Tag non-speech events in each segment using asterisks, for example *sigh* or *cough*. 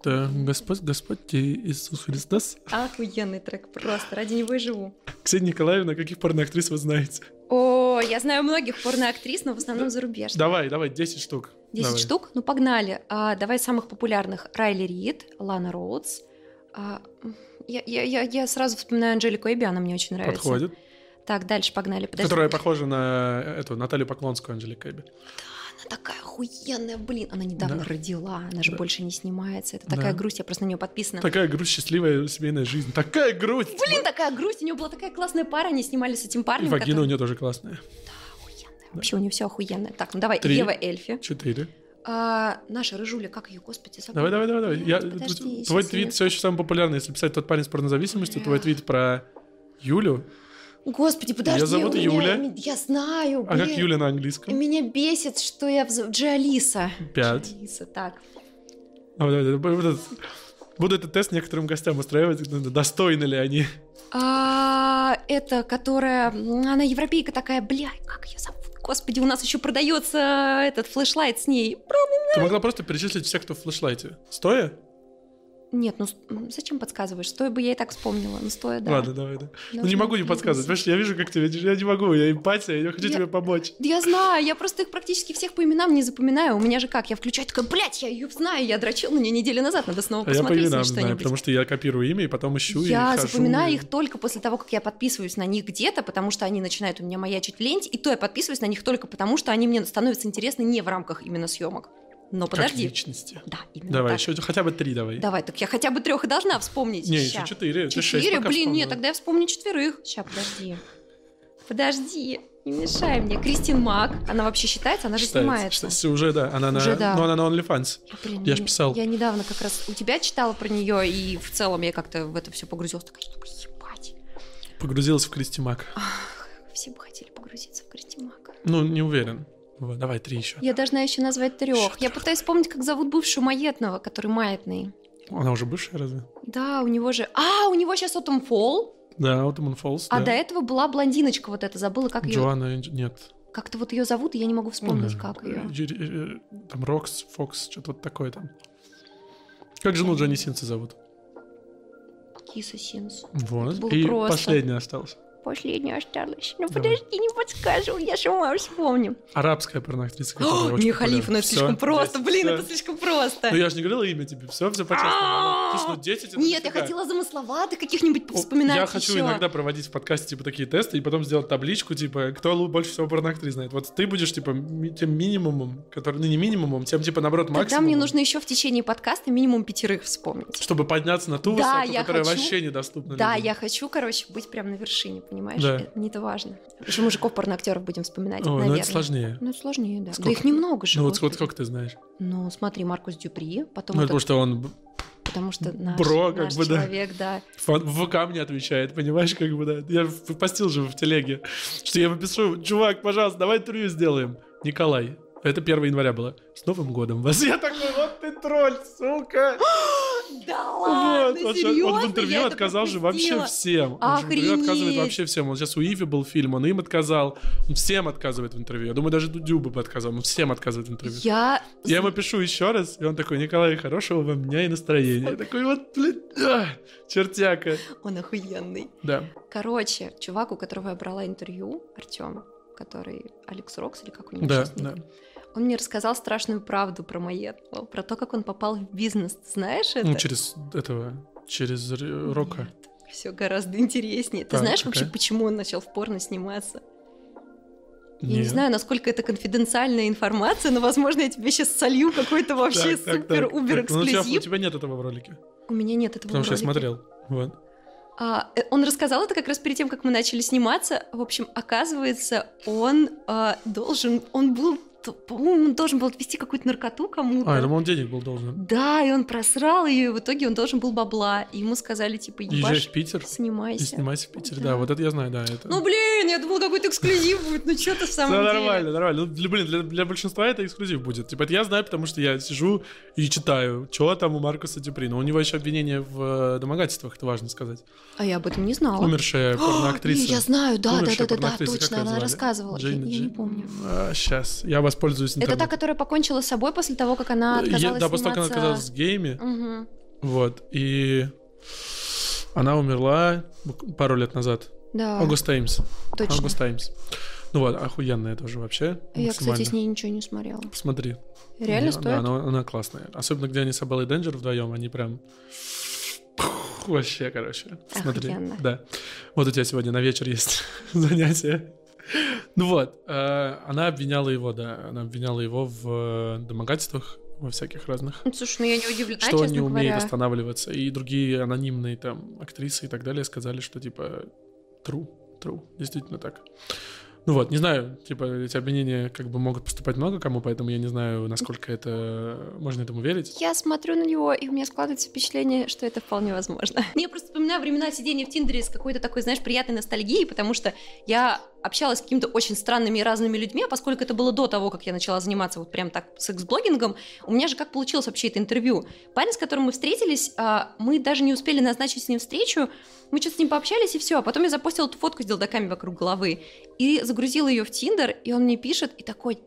Это Господь, Господь Иисус Христос. Охуенный трек, просто ради него и живу. Ксения Николаевна, каких порноактрис вы знаете? О, я знаю многих порноактрис, но в основном зарубежных. Давай, давай, 10 штук. 10 Давай. штук? Ну, погнали. А, давай самых популярных. Райли Рид, Лана Роудс. А, я, я, я, я сразу вспоминаю Анжелику Эбби, она мне очень нравится. Подходит. Так, дальше погнали. Подожди. Которая похожа на эту Наталью Поклонскую Анжелика Эбби. Она такая охуенная, блин. Она недавно Да. родила, она же Да. больше не снимается. Это Да. такая грусть, я просто на нее подписана. Такая грусть, счастливая семейная жизнь. Такая грусть! Блин, такая грусть. У нее была такая классная пара, они снимали с этим И парнем. вагина у который- нее тоже классная. Охуенная. Вообще у нее все охуенное. Так, ну давай, Три. Ева Эльфи. Четыре. А, наша рыжуля, как ее, господи, забыла. Давай, давай, давай, давай. Я, Подожди, твой твит все еще самый популярный. Если писать тот парень с порнозависимостью, твой твит про Юлю. Господи, подожди. зовут у меня- Юля. Я знаю, А как блин. Юля на английском? Меня бесит, что я... Джиалиса. Пять. Джиалиса, так. А, вот это- вот этот- Буду этот тест некоторым гостям устраивать, достойны ли они. А, это, которая... Она европейка такая, бля, как ее зовут? Господи, у нас еще продается этот флешлайт с ней. Ты могла просто перечислить всех, кто в флешлайте. Стоя? Нет, ну зачем подсказываешь? Стоя бы я и так вспомнила. Ну, стоя, да. Ладно, давай, да. Ну не Должна могу не подсказывать. Понимаешь, я вижу, как тебе. Я не могу, я эмпатия, я хочу Я- тебе помочь. Да *laughs* Я знаю, я просто их практически всех по именам не запоминаю. У меня же как, я включаю, такая, блядь, я ее знаю, я дрочила на нее неделю назад, надо снова А я по посмотреть именам на знаю, что-нибудь. потому что я копирую имя и потом ищу Я и запоминаю и- их только после того, как я подписываюсь на них где-то, потому что они начинают у меня маячить в ленте, и то я подписываюсь на них только потому, что они мне становятся интересны не в рамках именно съемок. Но Как подожди. личности. Да, именно Давай, так. еще хотя бы три давай. Давай, так я хотя бы трех и должна вспомнить. Не, Ща. еще четыре. Четыре? Блин, нет, тогда я вспомню четверых. Сейчас, подожди. Подожди, не мешай мне. Кристин Мак, она вообще считается? Она же Считается, снимается. считается. Уже, да. Она Уже на, да. Ну, она на OnlyFans. Блин, Я ж писал. Я недавно как раз у тебя читала про нее, и в целом я как-то в это все погрузилась. Такая, ебать. Погрузилась в Кристи Мак. Все бы хотели погрузиться в Кристин Мака. Ну, не уверен. Вот, давай, три еще. Я должна еще назвать трех. Я пытаюсь вспомнить, как зовут бывшего маятного, который маятный. Она уже бывшая разве? Да, у него же... А, у него сейчас Autumn Fall, Да, Autumn Falls, а да. до этого была блондиночка вот эта, забыла, как ее... Джоанна, нет. Как-то вот ее зовут, и я не могу вспомнить, Ну, как ее. э, э, Там Рокс, Фокс, что-то вот такое там. Как жену Джонни Синса зовут? Киса Синс. Вот. И просто. последний остался. Последняя осталась. Ну Давай. подожди, не подскажу, я сама вспомню. Арабская порноактриса, О, очень не популярна. Халиф, ну это слишком просто. 10, Блин, это слишком просто. Ну я же не говорила имя тебе, все, все по-честному. Слушай, ну 10 это Нет, я хотела замысловато каких-нибудь вспоминать Я хочу иногда проводить в подкасте типа такие тесты и потом сделать табличку, типа, кто больше всего порноактрис знает. Вот ты будешь типа тем минимумом, который, ну не минимумом, тем типа наоборот Тогда максимумом. мне нужно еще в течение подкаста минимум пятерых вспомнить. Чтобы подняться на ту высоту, которая вообще недоступна Да, я хочу, короче, быть прям на вершине, понимаешь? Да. Это- это важно. Еще мужиков порноактеров будем вспоминать, ну наверное. это сложнее. Ну, это сложнее, да. Сколько? Да их немного же. Ну вот сколько, сколько ты знаешь? Ну, смотри, Маркус Дюпри, потом Ну, этот- потому что он потому что наш, бро, как наш бы, да. человек, да. фан- в ВК мне отвечает, понимаешь, как бы, да. Я постил же в телеге, что я напишу, чувак, пожалуйста, давай интервью сделаем. Николай. Это 1 января было. С Новым годом вас. Я такой, вот ты тролль, сука. *gasps* *gasps* Да Вот, вот же он в интервью отказал же вообще всем. Он же в интервью отказывает вообще всем. Он сейчас у Иви был фильм, он им отказал. Он всем отказывает в интервью. Я думаю, даже Дудю бы отказал. Он всем отказывает в интервью. Я... Я ему пишу еще раз, и он такой, Николай, хорошего вам дня и настроения. Я такой, вот, блин, а, чертяка. Он охуенный. Да. Короче, чувак, у которого я брала интервью, Артем, который Алекс Рокс, или как у него Да, сейчас да. Он мне рассказал страшную правду про Маетного, про то, как он попал в бизнес. Ты знаешь это? Ну, через этого, через Рока. Все гораздо интереснее. Ты Так, знаешь какая? вообще, почему он начал в порно сниматься? Я не Нет. знаю, насколько это конфиденциальная информация, но, возможно, я тебе сейчас солью какой-то вообще супер-убер так. Ну, у тебя- У эксклюзив. тебя нет этого в ролике. У меня нет этого Потому в что я ролике. смотрел. Вот. А, э, он рассказал это как раз перед тем, как мы начали сниматься. В общем, оказывается, он а, должен, он был, по-моему, он должен был отвести какую-то наркоту кому-то. А, я думал, он денег был должен. Да, и он просрал ее, и в итоге он должен был бабла. И ему сказали, типа, Езжаешь ебашь, в Питер и снимайся. снимайся в Питере. Да. Да, вот это я знаю, да. Это... Ну, блин, я думала, какой-то эксклюзив будет. Ну, что ты в самом деле? нормально, нормально. Ну, блин, для, для большинства это эксклюзив будет. Типа, это я знаю, потому что я сижу и читаю, что там у Маркуса Дюпри. Но у него еще обвинение в э, домогательствах, это важно сказать. А я об этом не знала. Умершая порноактриса. Блин, Я знаю, да, да, да, да, точно, она рассказывала. Я, не помню. сейчас. Я, воспользуюсь Это та, интернетом. которая покончила с собой после того, как она Я- отказалась да, после того, как она оказалась с геями, Мгм. вот, и она умерла пару лет назад. Да, Аугуст Таймс. точно. Аугуст Таймс. Ну вот, охуенная тоже вообще. Я, кстати, с ней ничего не смотрела. Посмотри. Реально Да, стоит? Да, она, она классная. Особенно, где они с Абеллой Денджер вдвоем, они прям... Вообще, короче. Смотри. Охуенно. Да. Вот у тебя сегодня на вечер есть *laughs* занятие. Ну вот, э, она обвиняла его, да, она обвиняла его в э, домогательствах во всяких разных. Ну, Слушай, ну я не удивлена, что он не умеет говоря. останавливаться. И другие анонимные там актрисы и так далее сказали, что типа true, true, действительно так. Ну вот, не знаю, типа эти обвинения как бы могут поступать много кому, поэтому я не знаю, насколько это можно этому верить. Я смотрю на него, и у меня складывается впечатление, что это вполне возможно. Я просто вспоминаю времена сидения в Тиндере с какой-то такой, знаешь, приятной ностальгией, потому что я общалась с какими-то очень странными и разными людьми, а поскольку это было до того, как я начала заниматься вот прям так секс-блогингом, у меня же как получилось вообще это интервью. Парень, с которым мы встретились, а, мы даже не успели назначить с ним встречу, мы что-то с ним пообщались, и все. А потом я запостила эту фотку с делдаками вокруг головы и загрузила ее в Тиндер, и он мне пишет, и такой,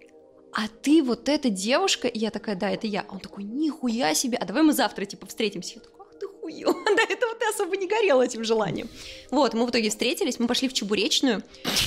а ты вот эта девушка? И я такая, да, это я. Он такой, нихуя себе, а давай мы завтра, типа, встретимся. Я такой, хуё. *laughs* До этого ты особо не горела этим желанием. Вот, мы в итоге встретились, мы пошли в чебуречную.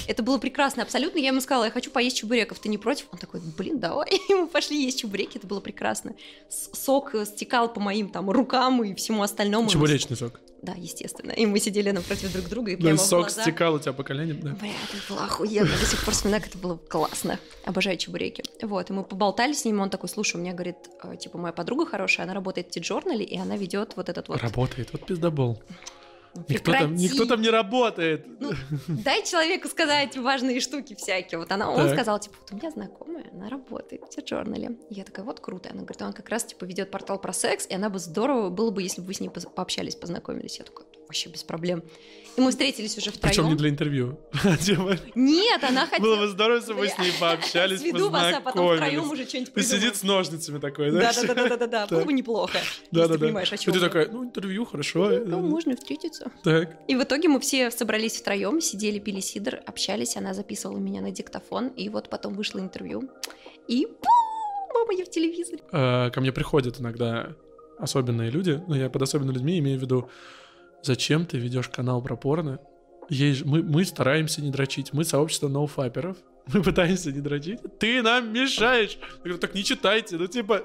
Это было прекрасно, абсолютно. Я ему сказала, я хочу поесть чебуреков, ты не против? Он такой, блин, давай. *laughs* И мы пошли есть чебуреки, это было прекрасно. Сок стекал по моим там рукам и всему остальному. Чебуречный сок. Да, естественно. И мы сидели напротив друг друга и Ну, прямо и в сок глаза- стекал у тебя по коленям, да. Бля, это было охуенно. До сих пор вспоминаю, как это было классно. Обожаю чебуреки. Вот, и мы поболтали с ним, он такой, слушай, у меня, говорит, э, типа, моя подруга хорошая, она работает в Ти-Джорнале, и она ведет вот этот вот... Работает, вот пиздобол. Никто Прекрати. там, никто там не работает. Ну, дай человеку сказать важные штуки всякие. Вот она, он Так. сказал, типа, вот у меня знакомая, она работает в Ти-Джорнале. Я такая, вот круто. Она говорит, он как раз, типа, ведет портал про секс, и она бы здорово было бы, если бы вы с ней пообщались, познакомились. Я такая, вообще без проблем. И мы встретились уже Причем не втроем. для интервью. *laughs* Типа, Нет, она хотела... Было бы здорово, если бы мы с ней пообщались, Сведу вас, а потом втроем уже что-нибудь И придумаем. сидит с ножницами такой, Да, да, да, да, да, да, было бы неплохо. Да, если да, ты да. понимаешь, о И чем. ты такая, ну, интервью, хорошо. Ну, можно встретиться. Так. И в итоге мы все собрались втроем, сидели, пили сидр, общались, она записывала меня на диктофон, и вот потом вышло интервью. И мама, я в телевизоре. Э, Ко мне приходят иногда особенные люди, но я под особенными людьми имею в виду, зачем ты ведешь канал про порно? Же- мы, мы стараемся не дрочить, мы сообщество ноуфаперов, *laughs* мы пытаемся не дрочить, ты нам мешаешь. Я говорю, так не читайте, ну типа...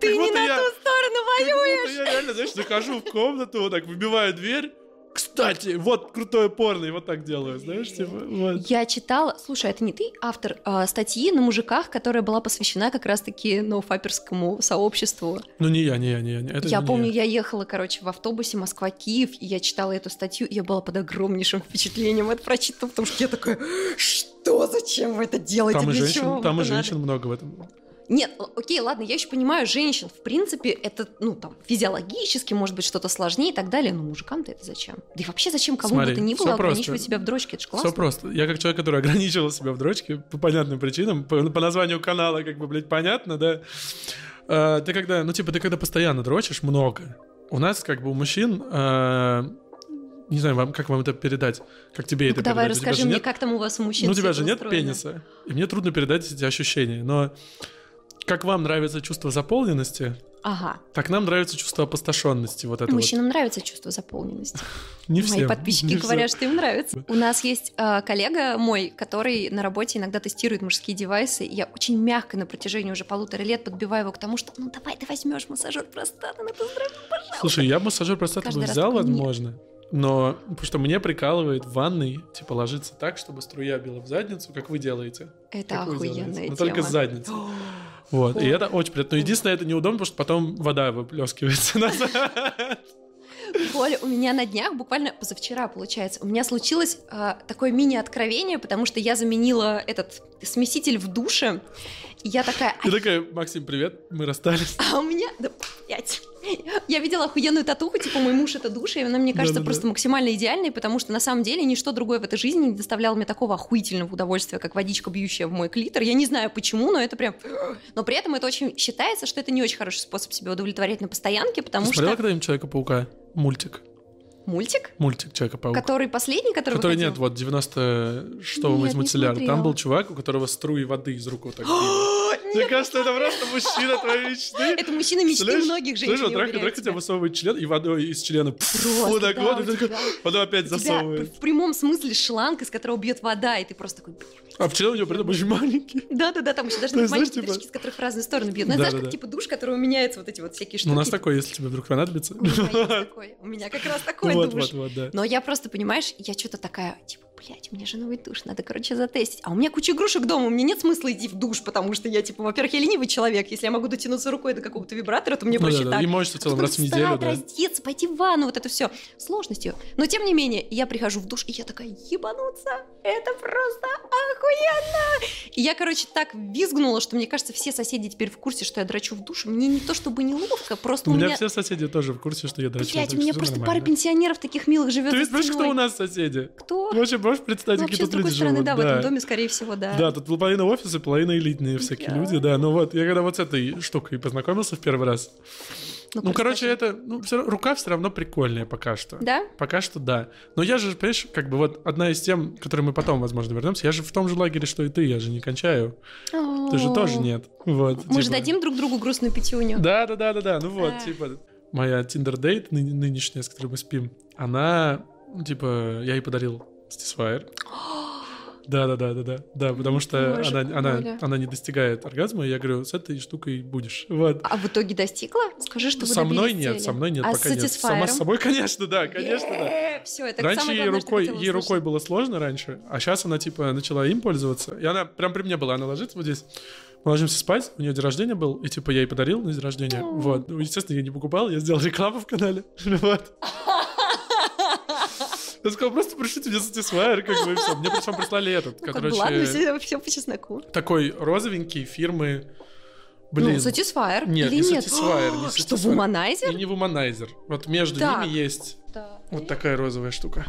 Ты не на я- ту сторону воюешь! я реально, знаешь, захожу в комнату, вот так выбиваю дверь, кстати, вот крутое порно, и вот так делаю, знаешь, типа, вот. Я читала, слушай, это не ты автор а, статьи на мужиках, которая была посвящена как раз-таки ноуфаперскому сообществу. Ну не я, не я, не я. Это я не помню, я ехала, короче, в автобусе Москва-Киев, и я читала эту статью, и я была под огромнейшим впечатлением от прочитанного, потому что я такая, что, зачем вы это делаете, Там и женщин, там и это надо?» женщин много в этом. Нет, окей, ладно, я еще понимаю женщин. В принципе, это, ну, там, физиологически, может быть, что-то сложнее и так далее, но мужикам-то это зачем? Да и вообще, зачем кому Смотри, бы то ни было ограничивать просто. себя в дрочке? Это ж классно. Все просто. Я как человек, который ограничивал себя в дрочке по понятным причинам, по, по названию канала, как бы, блядь, понятно, да. А, ты когда, ну, типа, ты когда постоянно дрочишь много, у нас, как бы, у мужчин, а, не знаю, вам, как вам это передать, как тебе Ну-ка, это давай передать? Тебя расскажи же мне, нет- как там у вас у мужчин Ну, у тебя же нет устроено. пениса, и мне трудно передать эти ощущения, но как вам нравится чувство заполненности, Ага. так нам нравится чувство опустошенности, вот это вот. Мужчинам нравится чувство заполненности. *laughs* Не Мои всем, подписчики не говорят, всем. что им нравится. У нас есть э, коллега мой, который на работе иногда тестирует мужские девайсы. Я очень мягко на протяжении уже полутора лет подбиваю его к тому, что ну давай ты возьмешь массажер простаты на пожалуйста. Слушай, я массажер простаты Каждый бы раз взял, нет. возможно. Но потому что мне прикалывает в ванной, типа, ложиться так, чтобы струя била в задницу, как вы делаете. Это Как вы делаете. охуенная Но тема. только с задницы. *gasps* *gasps* Вот. И это очень приятно. Но единственное, это неудобно, потому что потом вода выплескивается *laughs* назад. Коля, у меня на днях, буквально позавчера, получается, у меня случилось а, такое мини-откровение, потому что я заменила этот смеситель в душе, я такая, Ты такая, Максим, привет, мы расстались. *laughs* а у меня... Да, блядь. Я видела охуенную татуху, типа мой муж это душа, и она мне кажется Да-да-да. просто максимально идеальной, потому что на самом деле ничто другое в этой жизни не доставляло мне такого охуительного удовольствия, как водичка, бьющая в мой клитор. Я не знаю почему, но это прям... Но при этом это очень считается, что это не очень хороший способ себя удовлетворять на постоянке, потому Ты что... смотрела когда-нибудь Человека-паука? Мультик. Мультик? Мультик Человека-паук. Который последний, который Который выходил? нет, вот 96-го Нет, из мультсериала. Там был чувак, у которого струи воды из рук вот так. *gasps* Мне кажется, это просто мужчина твоей мечты. Это мужчина мечты многих женщин. Слышь, уверяю трахает, тебя высовывает член, и водой из члена вот так вот, потом опять засовывает. в прямом смысле шланг, из которого бьет вода, и ты просто такой... А член у него при этом очень маленький. Да-да-да, там еще даже маленькие типа- дырочки, из которых в разные стороны бьет. Ну, знаешь, как типа душ, которого меняются вот эти вот всякие штуки. Ну, у нас такой, если тебе вдруг понадобится. У меня такой. У меня как раз такой Вот, душ. вот, вот, да. Но я просто, понимаешь, я что-то такая, типа, блядь, у меня же новый душ, надо, короче, затестить. А у меня куча игрушек дома, мне нет смысла идти в душ, потому что я, типа, во-первых, я ленивый человек. Если я могу дотянуться рукой до какого-то вибратора, то мне Ну проще да, так. и моешься в целом Потом раз в неделю, встать, да. раздеться, пойти в ванну, вот это все сложностью. Но тем не менее, я прихожу в душ, и я такая, ебануться, это просто охуенно! И я, короче, так визгнула, что мне кажется, все соседи теперь в курсе, что я драчу в душ. Мне не то чтобы неловко, просто У у меня меня... все соседи тоже в курсе, что я дрочу. Блядь, так у меня просто пара нормально. пенсионеров таких милых живет Ты знаешь, кто у нас соседи? Кто? Вообще можешь представить, Ну, какие тут люди стороны, живут? да, в этом доме, скорее всего, да. Да, тут половина офиса, половина элитные всякие Да. люди, да. Ну вот, я когда вот с этой штукой познакомился в первый раз. Ну, Ну-ка, короче, это, ну, равно- рука все равно прикольная пока что. Да? Пока что да. Но я же, понимаешь, как бы вот одна из тем, к которой мы потом, возможно, вернемся, я же в том же лагере, что и ты, я же не кончаю. Ты же тоже нет. Вот. Мы же типа. дадим друг другу грустную пятюню. Да, да, да, да, да. Ну вот, типа, моя Tinder дейт нынешняя, с которой мы спим, она, ну, типа, я ей подарил Satisfyer. Да, да, да, да, да, да, потому что Боже, она, она, она не достигает оргазма, и я говорю, с этой штукой будешь. Вот. А в итоге достигла? Скажи, что вы со мной нет, цели. со мной нет, а пока с нет. Сама с собой, конечно, да, конечно, да. Все, это Раньше самое ей рукой, ей рукой было сложно раньше, а сейчас она типа начала им пользоваться. И она прям при мне была, она ложится вот здесь. Мы ложимся спать, у нее день рождения был, и типа я ей подарил на день рождения. Вот. Ну, естественно, я не покупал, я сделал рекламу в канале. *laughs* Вот. Я сказал, просто пришлите мне Satisfyer, как бы, все. Мне причем прислали этот, Ну, бы, ладно, все, все по чесноку. такой розовенький фирмы. Блин. Ну, Satisfyer. Нет, или не нет? Satisfyer, не *gasps* Что, Satisfyer. вуманайзер? И не вуманайзер. Вот между Так. ними есть Да. вот такая розовая штука.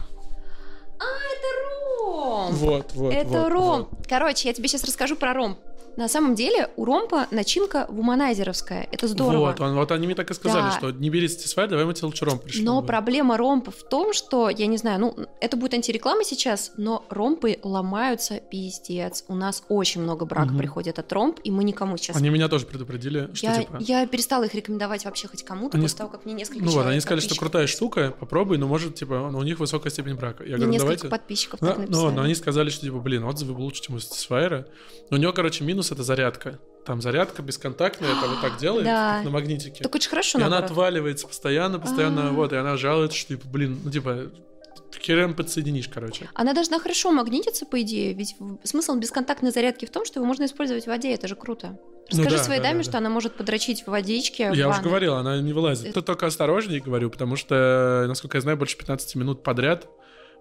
Это ром. Вот, вот, Это вот, ром. вот. Короче, я тебе сейчас расскажу про ром. На самом деле у ромпа начинка вуманайзеровская. Это здорово. Вот, он, вот они мне так и сказали, Да. что не бери Satisfyer, давай мы тебе лучше ром пришлем. Но Вот. проблема ромпа в том, что, я не знаю, ну, это будет антиреклама сейчас, но ромпы ломаются пиздец. У нас очень много брака Мгм. приходит от ромп, и мы никому сейчас... Они меня тоже предупредили, что я, типа... я перестала их рекомендовать вообще хоть кому-то, Они после того, как мне несколько Ну вот, они сказали, что крутая штука, попробуй, но может, типа, ну, у них высокая степень брака. Я Мне говорю, несколько давайте... подписчиков Ну, так ну, написали. но они сказали, что, типа, блин, отзывы лучше, чем у Satisfyer. У него, короче, минус — это зарядка. Там зарядка бесконтактная, это вот так *gasps* делает, Да. на магнитике. Так очень хорошо, И она наоборот. отваливается постоянно, постоянно, А. вот, и она жалуется, что, типа, блин, ну, типа, херен подсоединишь, короче. Она должна хорошо магнититься, по идее, ведь в- смысл бесконтактной зарядки в том, что его можно использовать в воде, это же круто. Ну Расскажи да, своей да, даме, да, что да. она может подрочить в водичке. в Я уже ванной. говорил, она не вылазит. Это- Ты только осторожнее, говорю, потому что, насколько я знаю, больше 15 минут подряд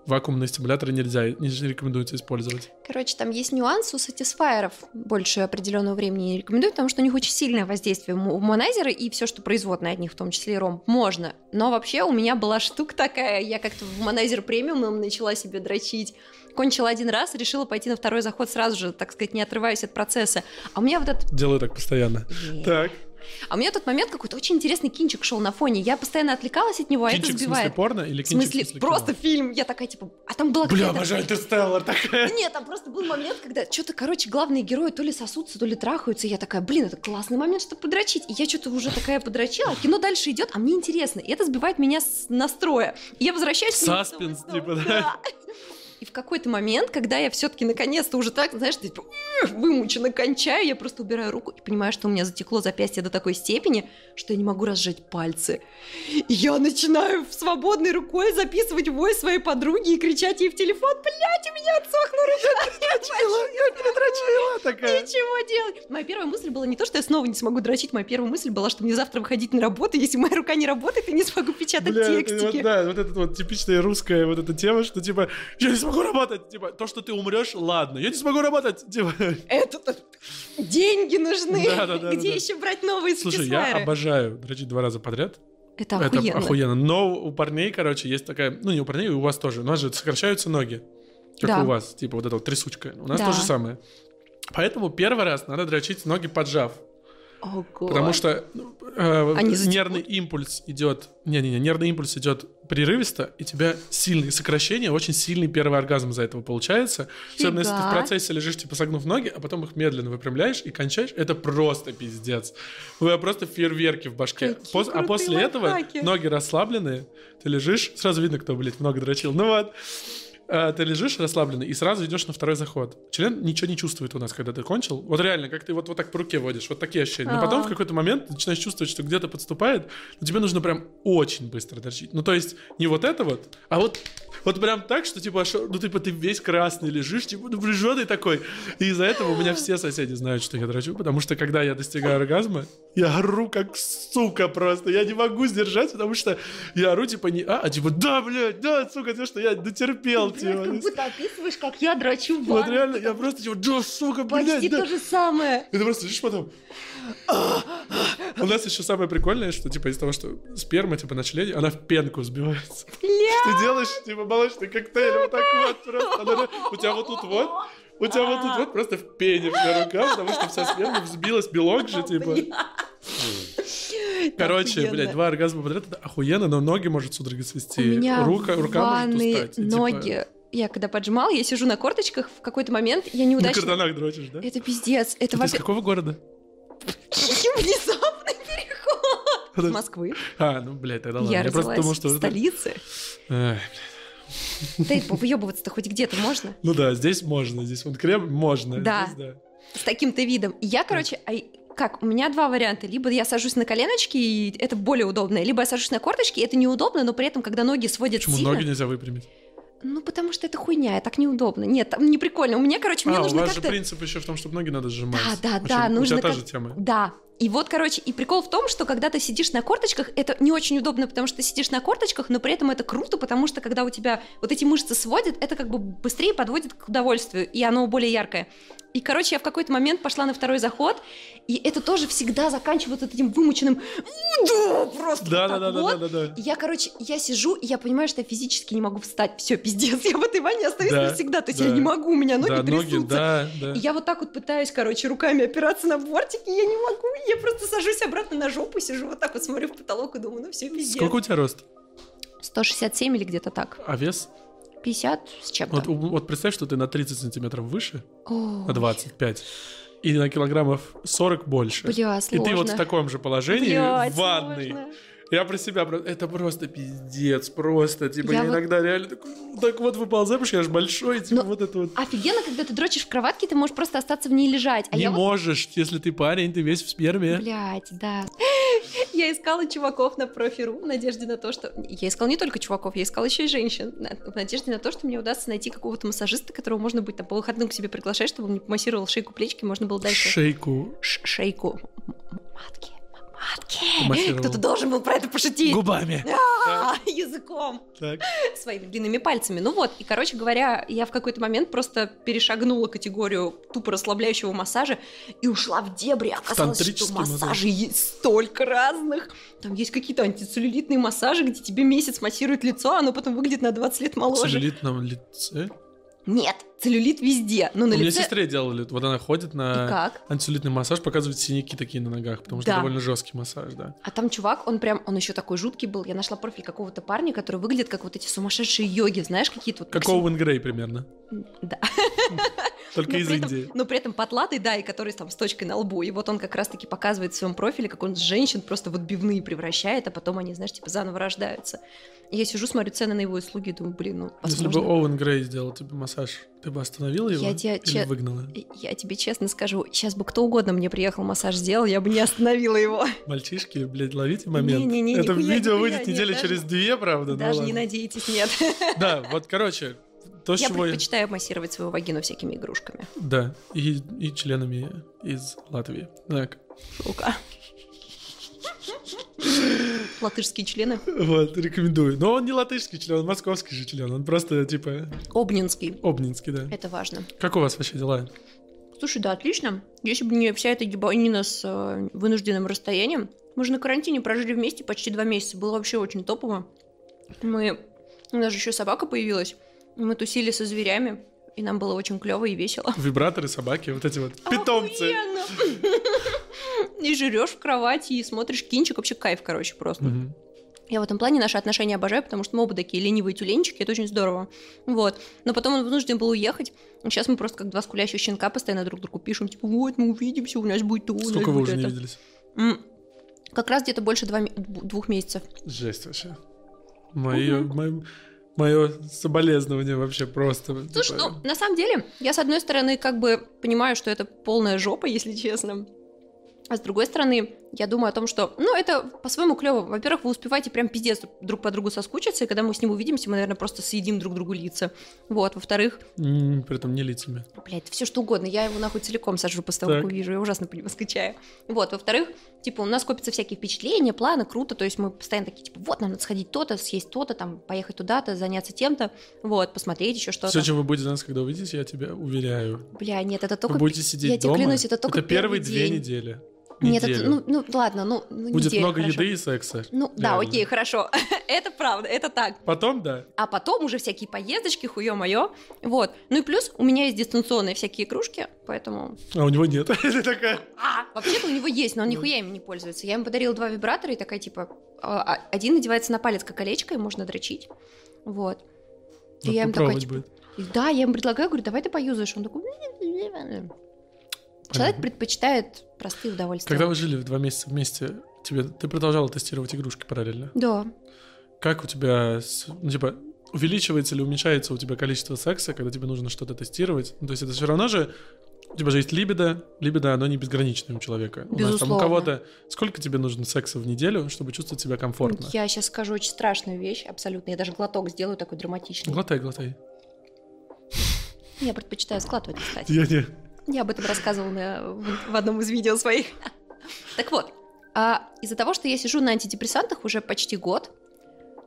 вакуумные стимуляторы нельзя, не рекомендуется использовать. Короче, там есть нюанс у сатисфайеров. Больше определенного времени не рекомендую, потому что у них очень сильное воздействие. М- Вуманайзеры и все, что производно от них, в том числе и ром, можно. Но вообще у меня была штука такая, я как-то в вуманайзер премиум начала себе дрочить. Кончила один раз, решила пойти на второй заход сразу же, так сказать, не отрываясь от процесса. А у меня вот этот... Делаю так постоянно. Так. А у меня в тот момент какой-то очень интересный кинчик шел на фоне. Я постоянно отвлекалась от него, а кинчик это в смысле сбивает. порно или В кинчик смысле, в смысле просто кино? фильм. Я такая, типа, а там была Бля, обожаю Интерстеллар такая. Нет, там просто был момент, когда что-то, короче, главные герои то ли сосутся, то ли трахаются. И я такая, блин, это классный момент, чтобы подрочить. И я что-то уже такая подрочила, а кино дальше идет, а мне интересно. И это сбивает меня с настроя. И я возвращаюсь... к нему Саспенс, снова и типа, снова. да? *laughs* И в какой-то момент, когда я все-таки наконец-то уже так, знаешь, типа, вымученно кончаю, я просто убираю руку и понимаю, что у меня затекло запястье до такой степени, что я не могу разжать пальцы. И я начинаю свободной рукой записывать вой своей подруги и кричать ей в телефон, блядь, у меня отсохла рука. Передрочила такая. Ничего делать. Моя первая мысль была не то, что я снова не смогу дрочить, моя первая мысль была, что мне завтра выходить на работу, если моя рука не работает, я не смогу печатать Бля, текстики. вот, да, вот эта вот типичная русская вот эта тема, что типа, я не смогу работать, типа, то, что ты умрешь, ладно, я не смогу работать, типа. Это деньги нужны. Да, да, да, Где да, да. еще брать новые Слушай, я Satisfyer? обожаю дрочить два раза подряд. Это Это охуенно. охуенно. Но у парней, короче, есть такая... Ну, не у парней, у вас тоже. У нас же сокращаются ноги. Как Да. у вас. Типа вот эта вот трясучка. У нас Да. то же самое. Поэтому первый раз надо дрочить ноги поджав. Ого. Потому что э, Они затекут? нервный импульс идет. Не-не-не, нервный импульс идет прерывисто, и у тебя сильные сокращения, очень сильный первый оргазм за этого получается. Особенно если ты в Фига. процессе лежишь, типа согнув ноги, а потом их медленно выпрямляешь и кончаешь, это просто пиздец. У тебя просто фейерверки в башке. Какие Пос- а после этого лайфхаки. ноги расслабленные, ты лежишь, сразу видно, кто, блядь, много дрочил. Ну вот. А, Ты лежишь расслабленный и сразу идешь на второй заход. Член ничего не чувствует у нас, когда ты кончил. Вот реально, как ты вот, вот так по руке водишь, вот такие ощущения. Но потом А. в какой-то момент ты начинаешь чувствовать, что где-то подступает, но тебе нужно прям очень быстро дрочить. Ну, то есть не вот это вот, а вот вот прям так, что типа, ну типа ты весь красный лежишь, типа напряженный такой. И из-за этого у меня все соседи знают, что я дрочу, потому что когда я достигаю оргазма, я ору как сука просто. Я не могу сдержать, потому что я ору типа не а, а типа да, блядь, да, сука, ты что, я дотерпел, Ты, типа. как будто описываешь, как я дрочу в Вот реально, я просто типа, да, сука, Почти блядь, да. то же самое. И ты просто лежишь потом. У нас еще самое прикольное, что типа из того, что сперма типа на члене, она в пенку сбивается. Ты делаешь типа молочный коктейль вот так вот просто. У тебя вот тут вот, у тебя вот тут вот просто в пене вся рука, потому что вся сперма взбилась, белок же типа. *laughs* Короче, Охуенно. блядь, два оргазма подряд, это охуенно, но ноги может судорога свести. У меня рука, рука может устать. типа, ноги. Я когда поджимал, я сижу на корточках, в какой-то момент я На неудачно... карданах дрочишь, да? Это пиздец. Это Ты из какого города? *laughs* Внезапный переход. С Москвы. А, ну, блядь, тогда ладно. Я просто родилась думал, что... в столице. Эх, Да и выебываться-то хоть где-то можно. Ну да, здесь можно, здесь вот крем можно. Да. здесь да. С таким-то видом. И я, короче, ай, как, у меня два варианта. Либо я сажусь на коленочки, и это более удобно, либо я сажусь на корточки, и это неудобно, но при этом, когда ноги сводят Почему сильно... ноги нельзя выпрямить? Ну, потому что это хуйня, так неудобно. Нет, там не прикольно. У меня, короче, мне а, у нужно вас же как-то... принцип еще в том, чтобы ноги надо сжимать. Да, да, Очень- да, У нужно тебя та как- же тема. Да. И вот, короче, и прикол в том, что когда ты сидишь на корточках, это не очень удобно, потому что ты сидишь на корточках, но при этом это круто, потому что когда у тебя вот эти мышцы сводят, это как бы быстрее подводит к удовольствию, и оно более яркое. И, короче, я в какой-то момент пошла на второй заход, и это тоже всегда заканчивается этим вымученным «Да!» просто Да, вот да, да, вот. да, да, да. И я, короче, я сижу, и я понимаю, что я физически не могу встать. Все, пиздец, я в этой ванне остаюсь Да, навсегда. То есть да. я не могу, у меня ноги да, ноги, трясутся. да, да. И я вот так вот пытаюсь, короче, руками опираться на бортики, я не могу, я просто сажусь обратно на жопу, сижу вот так вот, смотрю в потолок и думаю, ну все, пиздец. Сколько у тебя рост? 167 или где-то так. А вес? 50 с чем-то. Вот, вот представь, что ты на 30 сантиметров выше, О, на 25, и на килограммов 40 больше. Бля, и сложно. ты вот в таком же положении Блядь, в ванной. сложно. Я про себя, это просто пиздец, просто, типа, Я я, вот- иногда реально такой, так вот выползаю, потому что я же большой, типа, Но- вот это вот. Офигенно, когда ты дрочишь в кроватке, ты можешь просто остаться в ней лежать. А Не я вот можешь, если ты парень, ты весь в сперме. Блять, да. *laughs* Я искала чуваков на профи.ру в надежде на то, что... Я искала не только чуваков, я искала еще и женщин. В надежде на то, что мне удастся найти какого-то массажиста, которого можно будет там по выходным к себе приглашать, чтобы он мне массировал шейку, плечики, можно было дальше... Шейку Ш- шейку. Матки. Матки. Кто-то должен был про это пошутить. губами. А, Языком. Своими длинными пальцами. Ну вот, и, короче говоря, я в какой-то момент просто перешагнула категорию тупо расслабляющего массажа и ушла в дебри. Оказалось, что Тантрический массаж. массажей есть столько разных. Там есть какие-то антицеллюлитные массажи, где тебе месяц массируют лицо, а оно потом выглядит на 20 лет моложе. Целлюлит на лице. Нет, целлюлит везде. Но на У меня лице... сестре делали, вот она ходит И на как? антицеллюлитный массаж, показывает синяки такие на ногах, потому что Да. довольно жесткий массаж, да. А там чувак, он прям, он еще такой жуткий был. Я нашла профиль какого-то парня, который выглядит как вот эти сумасшедшие йоги, знаешь, какие-то вот... Как Оуэн Грей примерно, Да. *laughs* только Но из этом- Индии. Но при этом потлатый, да, и который там с точкой на лбу. И вот он как раз-таки показывает в своем профиле, как он с женщин просто в отбивные превращает, а потом они, знаешь, типа заново рождаются. И я сижу, смотрю цены на его услуги и думаю, блин, ну, Если бы возможно... Оуэн Грей сделал тебе массаж, ты бы остановила его Я тебе или че- выгнала? Я тебе честно скажу, сейчас бы кто угодно мне приехал массаж сделал, я бы не остановила его. Мальчишки, блядь, ловите момент. Не-не-не, Это нихуя, видео нихуя, выйдет недели через две, правда? ну Даже не надейтесь, нет. Да, вот, короче, то, Я чего... предпочитаю массировать свою вагину всякими игрушками. Да, и, и членами из Латвии. Так, Сука. Латышские члены. вот, рекомендую. Но он не латышский член, он московский же член. Он просто, типа, Обнинский. обнинский, да. Это важно. Как у вас вообще дела? Слушай, да, отлично. Если бы не вся эта ебанина с э, вынужденным расстоянием, мы же на карантине прожили вместе почти два месяца. Было вообще очень топово. Мы... У нас же еще собака появилась. Мы тусили со зверями, и нам было очень клево и весело. Вибраторы, собаки, вот эти вот питомцы. Охуенно! *laughs* и жрешь в кровати, и смотришь кинчик, вообще кайф, короче, просто. Мгм. Я в этом плане наши отношения обожаю, потому что мы оба такие ленивые тюленчики, это очень здорово. Вот. Но потом он вынужден был уехать. Сейчас мы просто как два скулящих щенка постоянно друг другу пишем, типа, вот, мы увидимся, у нас будет то, Сколько вы уже не это». виделись? Как раз где-то больше два двух месяцев. Жесть вообще. Мое, мое, соболезнование вообще просто. Слушай, типа, ну, на самом деле, я с одной стороны как бы понимаю, что это полная жопа, если честно. А с другой стороны, я думаю о том, что, ну, это по-своему клево. Во-первых, вы успеваете прям пиздец друг по другу соскучиться, и когда мы с ним увидимся, мы, наверное, просто съедим друг другу лица. Вот. Во-вторых, При этом не лицами. блядь, все что угодно, я его нахуй целиком сожру после того, как Так. увижу, я ужасно по нему скучаю. Вот. Во-вторых, типа, у нас копятся всякие впечатления, планы, круто, то есть мы постоянно такие, типа, вот, нам надо сходить то-то, съесть то-то, там, поехать туда-то, заняться тем-то, вот, посмотреть еще что-то. Все, чем вы будете нас, когда увидите, я тебя уверяю. Бля, нет, это только... вы будете сидеть я тебе дома. клянусь, это только первые первый две день. недели. Нет, это, ну, ну, ладно, ну, ну, Будет неделю, много хорошо. еды и секса. Ну, да, Реально. окей, хорошо. *laughs* это правда, это так. Потом, да. А потом уже всякие поездочки, хуё моё. Вот. Ну и плюс у меня есть дистанционные всякие игрушки, поэтому... А у него нет. *laughs* Это такая... А, вообще-то у него есть, но он нихуя ими не пользуется. Я ему подарила два вибратора и такая, типа, а, а, один надевается на палец как колечко, и можно дрочить. Вот. И Надо я такая, попробовать типа, Да, я ему предлагаю, говорю, давай ты поюзаешь. Он такой... Человек предпочитает простые удовольствия. Когда вы жили два месяца вместе, тебе, ты продолжала тестировать игрушки параллельно. Да. Как у тебя, ну, типа, увеличивается или уменьшается у тебя количество секса, когда тебе нужно что-то тестировать? Ну, то есть это все равно же, у тебя же есть либидо, либидо, оно не безграничное у человека. У нас там у Безусловно. кого-то... Сколько тебе нужно секса в неделю, чтобы чувствовать себя комфортно? Я сейчас скажу очень страшную вещь, абсолютно. Я даже глоток сделаю такой драматичный. Глотай, глотай. Я предпочитаю складывать, кстати. Я не... Я об этом рассказывала на- в одном из видео своих. Так вот, а из-за того, что я сижу на антидепрессантах уже почти год,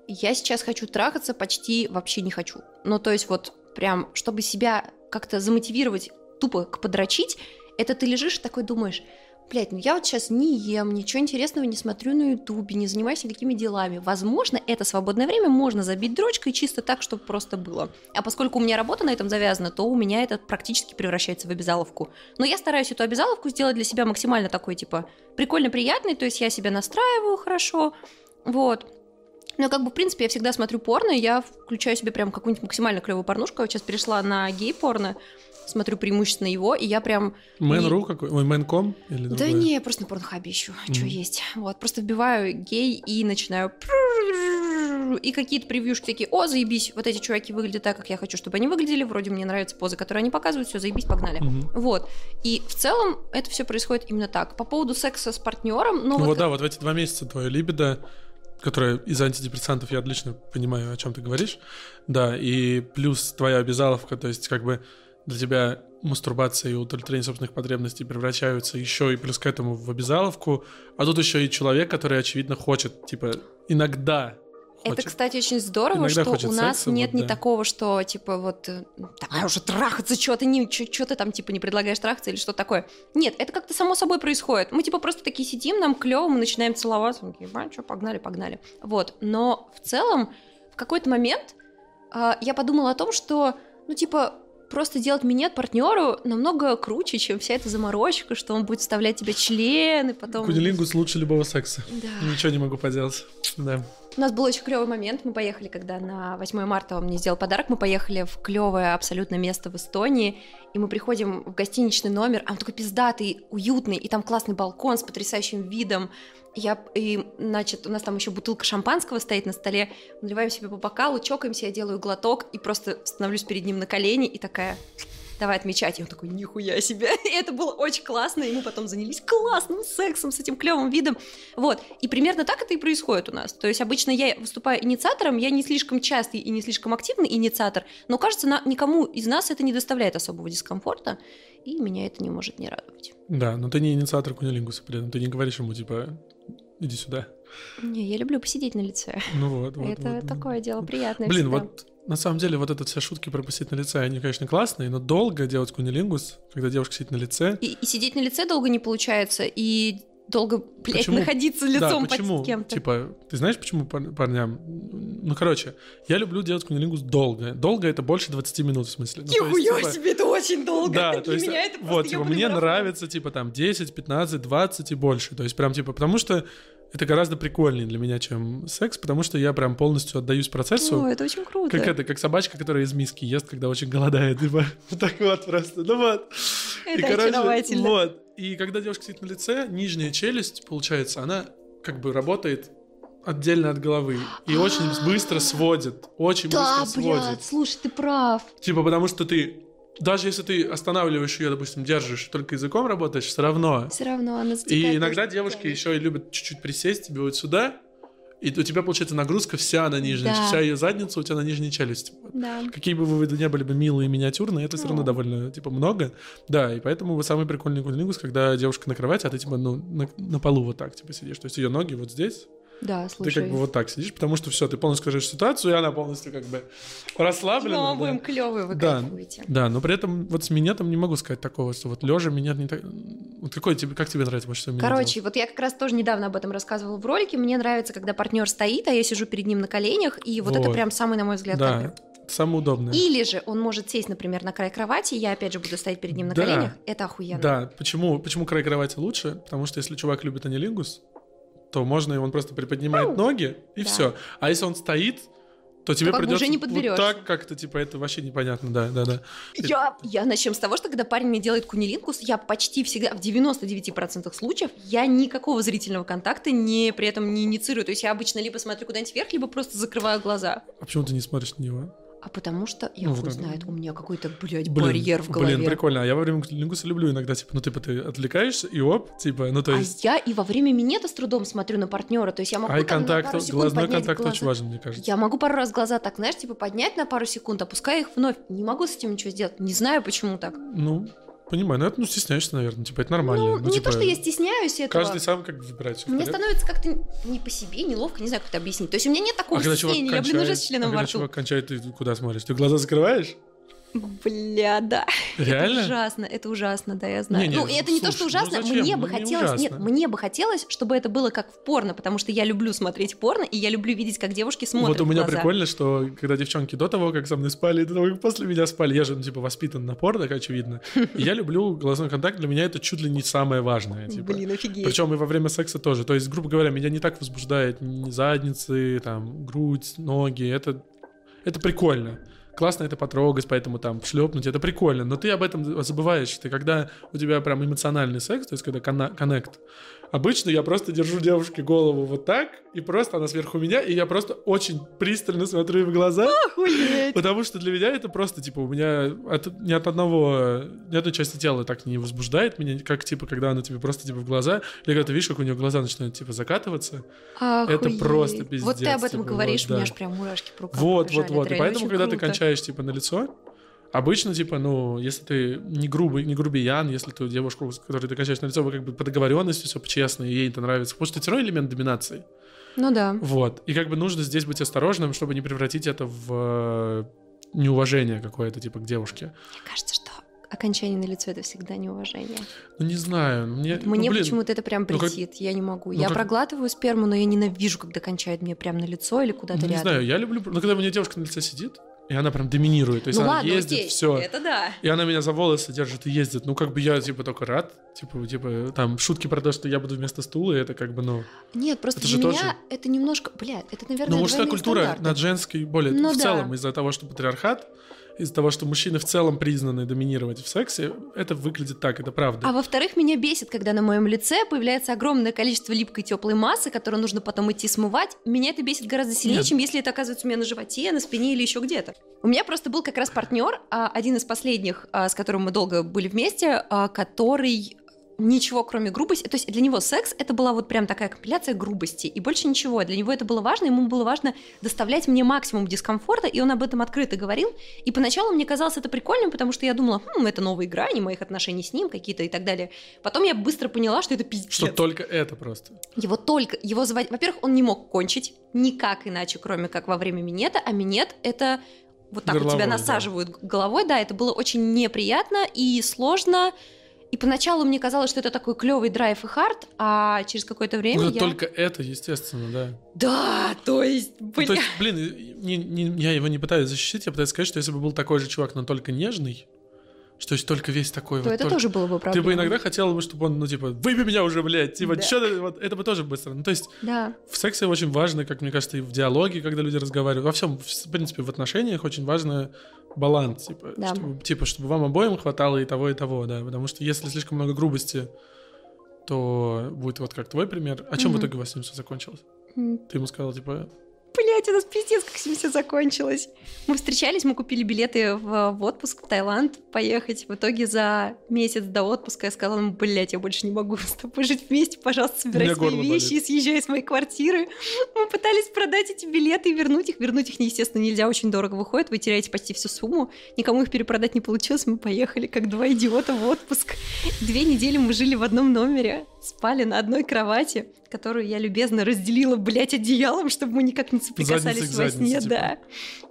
я сейчас хочу трахаться, почти вообще не хочу. Ну, то есть вот прям, чтобы себя как-то замотивировать тупо к подрочить, это ты лежишь и такой думаешь, блядь, ну я вот сейчас не ем, ничего интересного не смотрю на ютубе, не занимаюсь никакими делами. Возможно, это свободное время можно забить дрочкой чисто так, чтобы просто было. А поскольку у меня работа на этом завязана, то у меня это практически превращается в обязаловку. Но я стараюсь эту обязаловку сделать для себя максимально такой, типа, прикольно приятной, то есть я себя настраиваю хорошо, вот. Но как бы, в принципе, я всегда смотрю порно, я включаю себе прям какую-нибудь максимально клевую порнушку. Я сейчас перешла на гей-порно, смотрю преимущественно его, и я прям... Men.ру какой? Ой, Men.com? Или Да не, я просто на порнхабе ищу, что Мгм. есть. Вот, просто вбиваю гей и начинаю... И какие-то превьюшки такие, о, заебись, вот эти чуваки выглядят так, как я хочу, чтобы они выглядели, вроде мне нравятся позы, которые они показывают, все, заебись, погнали. Мгм. Вот. И в целом это все происходит именно так. По поводу секса с партнером, ну, Ну вот вот, да, вот в эти два месяца твое либидо, которое из антидепрессантов, я отлично понимаю, о чем ты говоришь, да, и плюс твоя обязаловка, то есть как бы для тебя мастурбация и удовлетворение собственных потребностей превращаются еще и плюс к этому в обязаловку, а тут еще и человек, который, очевидно, хочет, типа, иногда Это, хочет. кстати, очень здорово, Иногда что у нас секса, нет вот, ни да. такого, что типа вот э, давай уже трахаться, что ты не, что ты там типа не предлагаешь трахаться или что такое. Нет, это как-то само собой происходит. Мы типа просто такие сидим, нам клево, мы начинаем целоваться, мы такие, что, погнали, погнали. Вот. Но в целом в какой-то момент а, я подумала о том, что ну типа просто делать минет партнеру намного круче, чем вся эта заморочка, что он будет вставлять тебе члены, потом. Кунилингус лучше любого секса. Да. Ничего не могу поделать. Да. У нас был очень клевый момент. Мы поехали, когда на 8 марта он мне сделал подарок. Мы поехали в клевое абсолютно место в Эстонии. И мы приходим в гостиничный номер, а он такой пиздатый, уютный, и там классный балкон с потрясающим видом. Я, и, значит, у нас там еще бутылка шампанского стоит на столе. Наливаем себе по бокалу, чокаемся, я делаю глоток и просто становлюсь перед ним на колени и такая, давай отмечать. И он такой, нихуя себе. *laughs* И это было очень классно, и мы потом занялись классным сексом с этим клевым видом. Вот. И примерно так это и происходит у нас. То есть обычно я выступаю инициатором, я не слишком частый и не слишком активный инициатор, но кажется, на, никому из нас это не доставляет особого дискомфорта, и меня это не может не радовать. Да, но ты не инициатор кунилингуса при этом. Ты не говоришь ему, типа, иди сюда. Не, я люблю посидеть на лице. Ну вот, вот. это вот. такое дело приятное. Блин, всегда. вот на самом деле вот это все шутки про посидеть на лице, они, конечно, классные, но долго делать кунилингус, когда девушка сидит на лице. И, и сидеть на лице долго не получается, и долго, блядь, Почему? находиться да, лицом почему? под кем-то. Типа, ты знаешь, почему пар- парням Ну, короче, я люблю делать кунилингус долго. Долго это больше 20 минут, в смысле. Ну, Нихуя типа, себе, это очень долго. Да, то есть, меня это вот, типа, мне марафон. нравится, типа, там, 10, 15, 20 и больше. То есть, прям, типа, потому что это гораздо прикольнее для меня, чем секс, потому что я прям полностью отдаюсь процессу. О, это очень круто. Как это, как собачка, которая из миски ест, когда очень голодает. Типа, *laughs* вот так вот просто. Ну вот. И, Это короче, очаровательно. Вот. И когда девушка сидит на лице, нижняя челюсть, получается, она как бы работает отдельно от головы. И очень быстро сводит. Очень Да, быстро сводит. блядь, слушай, ты прав. Типа, потому что ты даже если ты останавливаешь ее, допустим, держишь, только языком работаешь, все равно. Все равно она И иногда девушки специально. еще и любят чуть-чуть присесть тебе вот сюда, и у тебя получается нагрузка вся на нижней, Да. вся ее задница у тебя на нижней челюсти. Да. Какие бы вы не были бы милые и миниатюрные, это все равно О. довольно, типа, много. Да, и поэтому вы самый прикольный кунилингус, когда девушка на кровати, а ты, типа, ну, на, на полу вот так, типа, сидишь. То есть ее ноги вот здесь, Да, ты слушай. как бы вот так сидишь, потому что все, ты полностью скажешь ситуацию, и она полностью как бы расслаблена. Ну, да. будем клевые, вы Да. кайфуете. Да, но при этом вот с минетом не могу сказать такого, что вот лежа минет не так... Вот какой тебе, как тебе нравится больше всего Короче, вот я как раз тоже недавно об этом рассказывала в ролике. Мне нравится, когда партнер стоит, а я сижу перед ним на коленях, и вот, это Вот. прям самый, на мой взгляд, делать? Да, самое удобное. Или же он может сесть, например, на край кровати, я опять же буду стоять перед ним на Да. коленях. Это охуенно. Да, почему, почему край кровати лучше? Потому что если чувак любит анилингус, то можно, и он просто приподнимает Ау. ноги, и Да. все. А если он стоит, то тебе бы придется уже не вот так как-то, типа, это вообще непонятно, да, да, да. Я, я начнем с того, что когда парень мне делает кунилингус, я почти всегда, в 99% случаев, я никакого зрительного контакта не, при этом не инициирую. То есть я обычно либо смотрю куда-нибудь вверх, либо просто закрываю глаза. А почему ты не смотришь на него? А потому что, я Ну, хуй знает, у меня какой-то, блядь, Блин, барьер в голове. Блин, прикольно. А я во время лингуса люблю иногда, типа, ну, типа, ты отвлекаешься, и оп, типа, ну, то а есть... я и во время минета с трудом смотрю на партнера. То есть я могу Ай там на контакт, пару секунд глазной контакт глаза. очень важен, мне кажется. Я могу пару раз глаза так, знаешь, типа поднять на пару секунд, опуская их вновь. Не могу с этим ничего сделать. Не знаю, почему так. Ну, понимаю, ну, это, ну, стесняешься, наверное, типа, это нормально. ну, не типа, то, что я стесняюсь этого. Каждый сам как бы выбирает всё в Мне порядке. становится как-то не по себе, неловко, не знаю, как это объяснить. То есть у меня нет такого А стеснения, я, блин, уже с а членом во когда рту. чувак кончает, ты куда смотришь? Ты глаза закрываешь? Бля, да. *laughs* Реально? Это ужасно, это ужасно, да, я знаю. Не-не, ну, и это не то, что слушай, ну ужасно, зачем? мне Ну, бы не хотелось, нет, ужасно. мне бы хотелось, чтобы это было как в порно, потому что я люблю смотреть порно, и я люблю видеть, как девушки смотрят вот у меня глаза. прикольно, что когда девчонки до того, как со мной спали, и до того, как после меня спали, я же, ну, типа, воспитан на порно, как очевидно. И я люблю глазной контакт, для меня это чуть ли не самое важное. Типа. Блин, офигеть. Причем и во время секса тоже. То есть, грубо говоря, меня не так возбуждает ни задницы, там, грудь, ноги. Это, это прикольно. Классно это потрогать, поэтому там шлепнуть, это прикольно. Но ты об этом забываешь. Ты когда у тебя прям эмоциональный секс, то есть когда коннект, обычно я просто держу девушке голову вот так, и просто она сверху меня, и я просто очень пристально смотрю ей в глаза. Охуеть. Потому что для меня это просто, типа, у меня от, ни от одного, ни одной части тела так не возбуждает меня, как, типа, когда она тебе просто, типа, в глаза, или когда ты видишь, как у нее глаза начинают, типа, закатываться. Охуеть. просто пиздец, Вот ты об этом типа, говоришь, вот, у меня да. аж прям мурашки по рукам вот, вот, вот. Это И поэтому, когда ты круто. кончаешь, типа, на лицо, обычно, типа, ну, если ты не грубый, не грубиян, если ты девушку, с которой ты кончаешь на лицо, вы как бы по договоренности все честно, и ей это нравится, потому что это все равно элемент доминации. Ну да. Вот. И как бы нужно здесь быть осторожным, чтобы не превратить это в э, неуважение какое-то, типа, к девушке. Мне кажется, что окончание на лицо это всегда неуважение. Ну, не знаю. Мне, ну, Мне блин, почему-то это прям ну, как- претит, я не могу. ну, я как- проглатываю сперму, но я ненавижу, когда кончает мне прям на лицо или куда-то ну, не рядом. знаю, я люблю... Ну, когда у меня девушка на лице сидит, и она прям доминирует. То есть ну она ладно, ездит, окей, все. это да. И она меня за волосы держит и ездит. Ну, как бы я, типа, только рад. Типа, типа, там, шутки про то, что я буду вместо стула, это как бы, ну... Нет, просто Это для меня тоже- это немножко... Блядь, это, наверное, Ну, мужская культура стандарты. над женской более... Ну в да. целом, из-за того, что патриархат, из-за того, что мужчины в целом признаны доминировать в сексе, это выглядит так, это правда. А во-вторых, меня бесит, когда на моем лице появляется огромное количество липкой теплой массы, которую нужно потом идти смывать. Меня это бесит гораздо сильнее, Нет. чем если это оказывается у меня на животе, на спине или еще где-то. У меня просто был как раз партнер, а, один из последних, а, с которым мы долго были вместе, а, который ничего кроме грубости, то есть для него секс это была вот прям такая компиляция грубости и больше ничего. Для него это было важно, ему было важно доставлять мне максимум дискомфорта, и он об этом открыто говорил. И поначалу мне казалось это прикольным, потому что я думала, хм, это новые грани моих отношений с ним какие-то и так далее. Потом я быстро поняла, что это пиздец. Что только это просто. Его только, его звать, во-первых, он не мог кончить никак иначе, кроме как во время минета, а минет это вот так вот Горловой, тебя да. насаживают головой, да, это было очень неприятно и сложно, И поначалу мне казалось, что это такой клевый драйв и хард, а через какое-то время Ну, я... только это, естественно, да. Да, то есть, Ну, бля... То есть, блин, не- не- я его не пытаюсь защитить, я пытаюсь сказать, что если бы был такой же чувак, но только нежный, что есть только весь такой то вот... это только- тоже было бы Ты проблема. бы иногда хотела бы, чтобы он, ну, типа, выбей меня уже, блядь, типа, Да. чё ты, вот, это бы тоже быстро. Ну, то есть, Да, в сексе очень важно, как мне кажется, и в диалоге, когда люди разговаривают, во всем, в принципе, в отношениях очень важно баланс, типа, Да. чтобы, типа, чтобы вам обоим хватало и того, и того, да, потому что если слишком много грубости, то будет вот как твой пример. А чем в Мгм. итоге у вас с ним все закончилось? М, Ты ему сказал, типа, Блять, у нас пиздец, как все закончилось. Мы встречались, мы купили билеты в, в отпуск в Таиланд поехать. В итоге за месяц до отпуска я сказала ему, блять, я больше не могу *laughs* с тобой жить вместе, пожалуйста, собирай свои вещи болит. и съезжай с моей квартиры. Мы пытались продать эти билеты и вернуть их. Вернуть их, естественно, нельзя, очень дорого выходит, вы теряете почти всю сумму. Никому их перепродать не получилось, мы поехали как два идиота в отпуск. Две недели мы жили в одном номере, спали на одной кровати, которую я любезно разделила, блядь, одеялом, чтобы мы никак не соприкасались во сне, типа. да.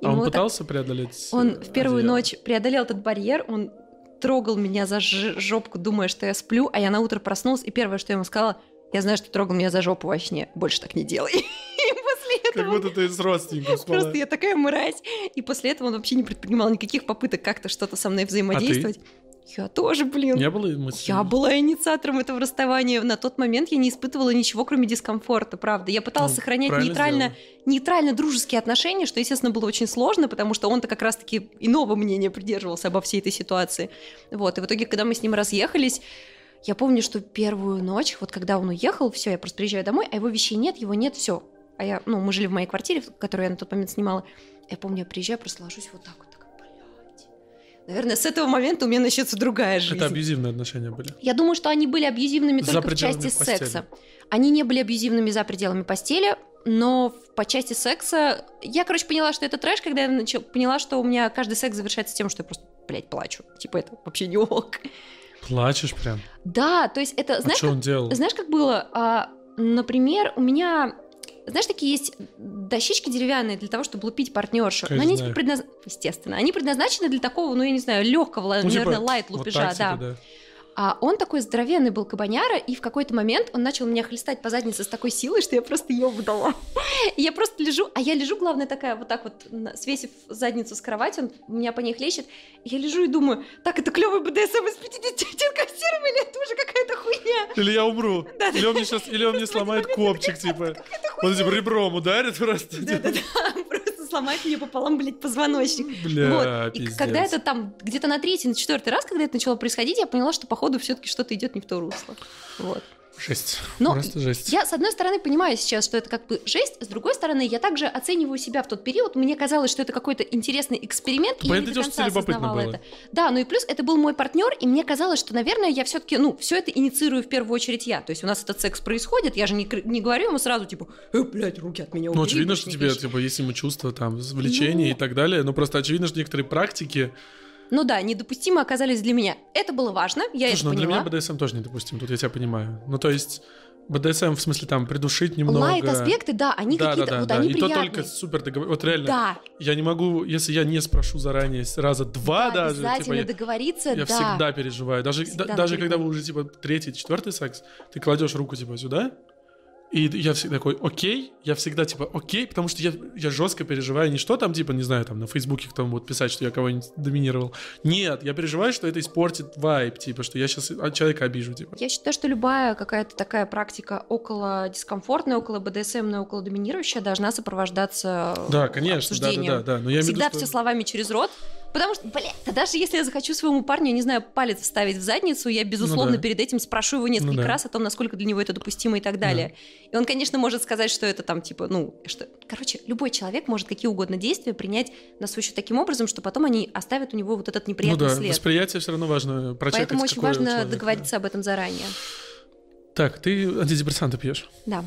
И а он вот так- пытался преодолеть Он э, в первую одеяло? ночь преодолел этот барьер, он трогал меня за жопку, думая, что я сплю, а я на утро проснулась, и первое, что я ему сказала, я знаю, что ты трогал меня за жопу во сне, больше так не делай. *laughs* И после Как этого будто ты с родственником *laughs* спала. просто я такая мразь. И после этого он вообще не предпринимал никаких попыток как-то что-то со мной взаимодействовать. Я тоже, блин. Было мысли? Я была инициатором этого расставания. На тот момент я не испытывала ничего, кроме дискомфорта, правда. Я пыталась Ну, сохранять нейтрально, нейтрально дружеские отношения, что, естественно, было очень сложно, потому что он-то как раз-таки иного мнения придерживался обо всей этой ситуации. Вот. И в итоге, когда мы с ним разъехались, я помню, что первую ночь, вот когда он уехал, все, я просто приезжаю домой, а его вещей нет, его нет, все. А я, ну, мы жили в моей квартире, которую я на тот момент снимала. Я помню, я приезжаю, просто ложусь вот так вот. Наверное, с этого момента у меня начнется другая жизнь. Это абьюзивные отношения были. Я думаю, что они были абьюзивными За только в части постели. секса. Они не были абьюзивными за пределами постели, но по части секса... Я, короче, поняла, что это трэш, когда я начала, поняла, что у меня каждый секс завершается тем, что я просто, блядь, плачу. Типа, это вообще не ок. Плачешь прям. Да, то есть это... А Знаешь, что он делал? знаешь, как было? А, например, у меня... Знаешь, такие есть дощечки деревянные для того, чтобы лупить партнершу. Конечно, Но они знаю. предназ... Естественно. Они предназначены для такого, ну, я не знаю, легкого, Ну, типа, наверное, лайт вот лупежа, так, да. типа, да. А он такой здоровенный был кабаняра, и в какой-то момент он начал меня хлестать по заднице с такой силой, что я просто ее дала. И я просто лежу, а я лежу, главное, такая вот так вот, свесив задницу с кровати, он меня по ней хлещет. Я лежу и думаю, так, это клевый БДСМ из 50 оттенков серого или это уже какая-то хуйня? Или я умру. *laughs* Да-да. Или он мне сейчас, или он мне *laughs* сломает копчик, *laughs* типа. Он типа ребром ударит просто. типа. Да-да-да, просто сломает мне пополам, блядь, позвоночник. Бля, Вот. И пиздец. когда это там где-то на третий, на четвертый раз, когда это начало происходить, я поняла, что походу все-таки что-то идет не в то русло. Вот. Жесть. Но Просто жесть. Я, с одной стороны, понимаю сейчас, что это как бы жесть, с другой стороны, я также оцениваю себя в тот период. Мне казалось, что это какой-то интересный эксперимент, и я не до конца осознавала было. это. Да, ну и плюс это был мой партнер, и мне казалось, что, наверное, я все-таки, ну, все это инициирую в первую очередь я. То есть у нас этот секс происходит, я же не, не говорю ему сразу, типа, э, блядь, руки от меня Ну, убери, очевидно, больше что тебе, кричи». типа, есть ему чувства, там, влечение Ну. и так далее. Но просто очевидно, что некоторые практики... Ну да, недопустимо оказались для меня. Это было важно, я Слушай, ну это для поняла. меня БДСМ тоже недопустим, тут я тебя понимаю. Ну, то есть, БДСМ в смысле там придушить немного... Лайт-аспекты, да, они да, какие-то, да, да, вот да. они И приятные. то только супер договор... Вот реально, Да, я не могу, если я не спрошу заранее раза два да, даже, типа, обязательно я, договориться, я да. всегда переживаю. Даже, Всегда да- даже когда вы уже, типа, третий, четвертый секс, ты кладешь руку, типа, сюда, и я всегда такой, окей, я всегда, типа, окей, потому что я, я жестко переживаю, не что там, типа, не знаю, там, на Фейсбуке кто будут писать, что я кого-нибудь доминировал. Нет, я переживаю, что это испортит вайб, типа, что я сейчас от человека обижу, типа. Я считаю, что любая какая-то такая практика около дискомфортная, около БДСМная, около доминирующая должна сопровождаться Да, конечно, да, да, обсуждением. да, да. Но я имею в виду, Всегда что- все словами через рот. Потому что, блядь, да даже если я захочу своему парню, не знаю, палец вставить в задницу, я, безусловно, Ну да. перед этим спрошу его несколько Ну да. раз о том, насколько для него это допустимо и так далее. И он, конечно, может сказать, что это там, типа, ну, что... Короче, любой человек может какие угодно действия принять на свой счет таким образом, что потом они оставят у него вот этот Ну неприятный да, след. восприятие все равно важно прочекать, Поэтому очень важно человека. договориться об этом заранее. Так, ты антидепрессанты пьешь Да.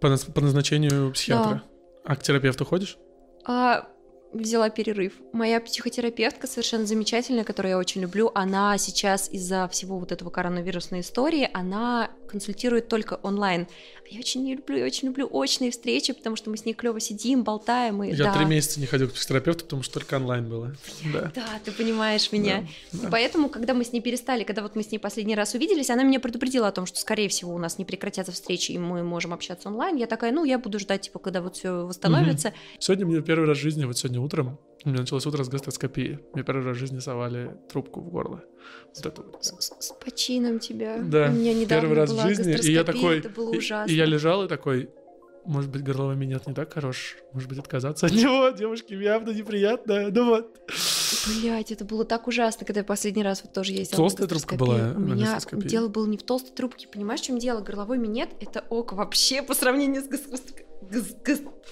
по, по назначению психиатра. А к терапевту ходишь? А, взяла перерыв. Моя психотерапевтка совершенно замечательная, которую я очень люблю, она сейчас из-за всего вот этого коронавирусной истории, она консультирует только онлайн. Я очень не люблю, я очень люблю очные встречи, потому что мы с ней клево сидим, болтаем. И, Я да. три месяца не ходил к психотерапевту, потому что только онлайн было. Да. Да, ты понимаешь меня. Да, да. Поэтому, когда мы с ней перестали, когда вот мы с ней последний раз увиделись, она меня предупредила о том, что, скорее всего, у нас не прекратятся встречи, и мы можем общаться онлайн. Я такая, ну, я буду ждать, типа, когда вот все восстановится. Сегодня мне первый раз в жизни, вот сегодня утром, у меня началось утро с гастроскопии. Мне первый раз в жизни совали трубку в горло. Вот это вот. С, с- почином тебя. Да, У меня недавно первый раз была в жизни. И я такой... Это было и- ужасно. И, я лежал и такой... Может быть, горловой минет не так хорош? Может быть, отказаться от него? Девушке явно неприятно. Ну вот. Блять, это было так ужасно, когда я последний раз вот тоже ездила. Толстая трубка была У меня дело было не в толстой трубке. Понимаешь, в чем дело? Горловой минет — это ок вообще по сравнению с гастроскопией.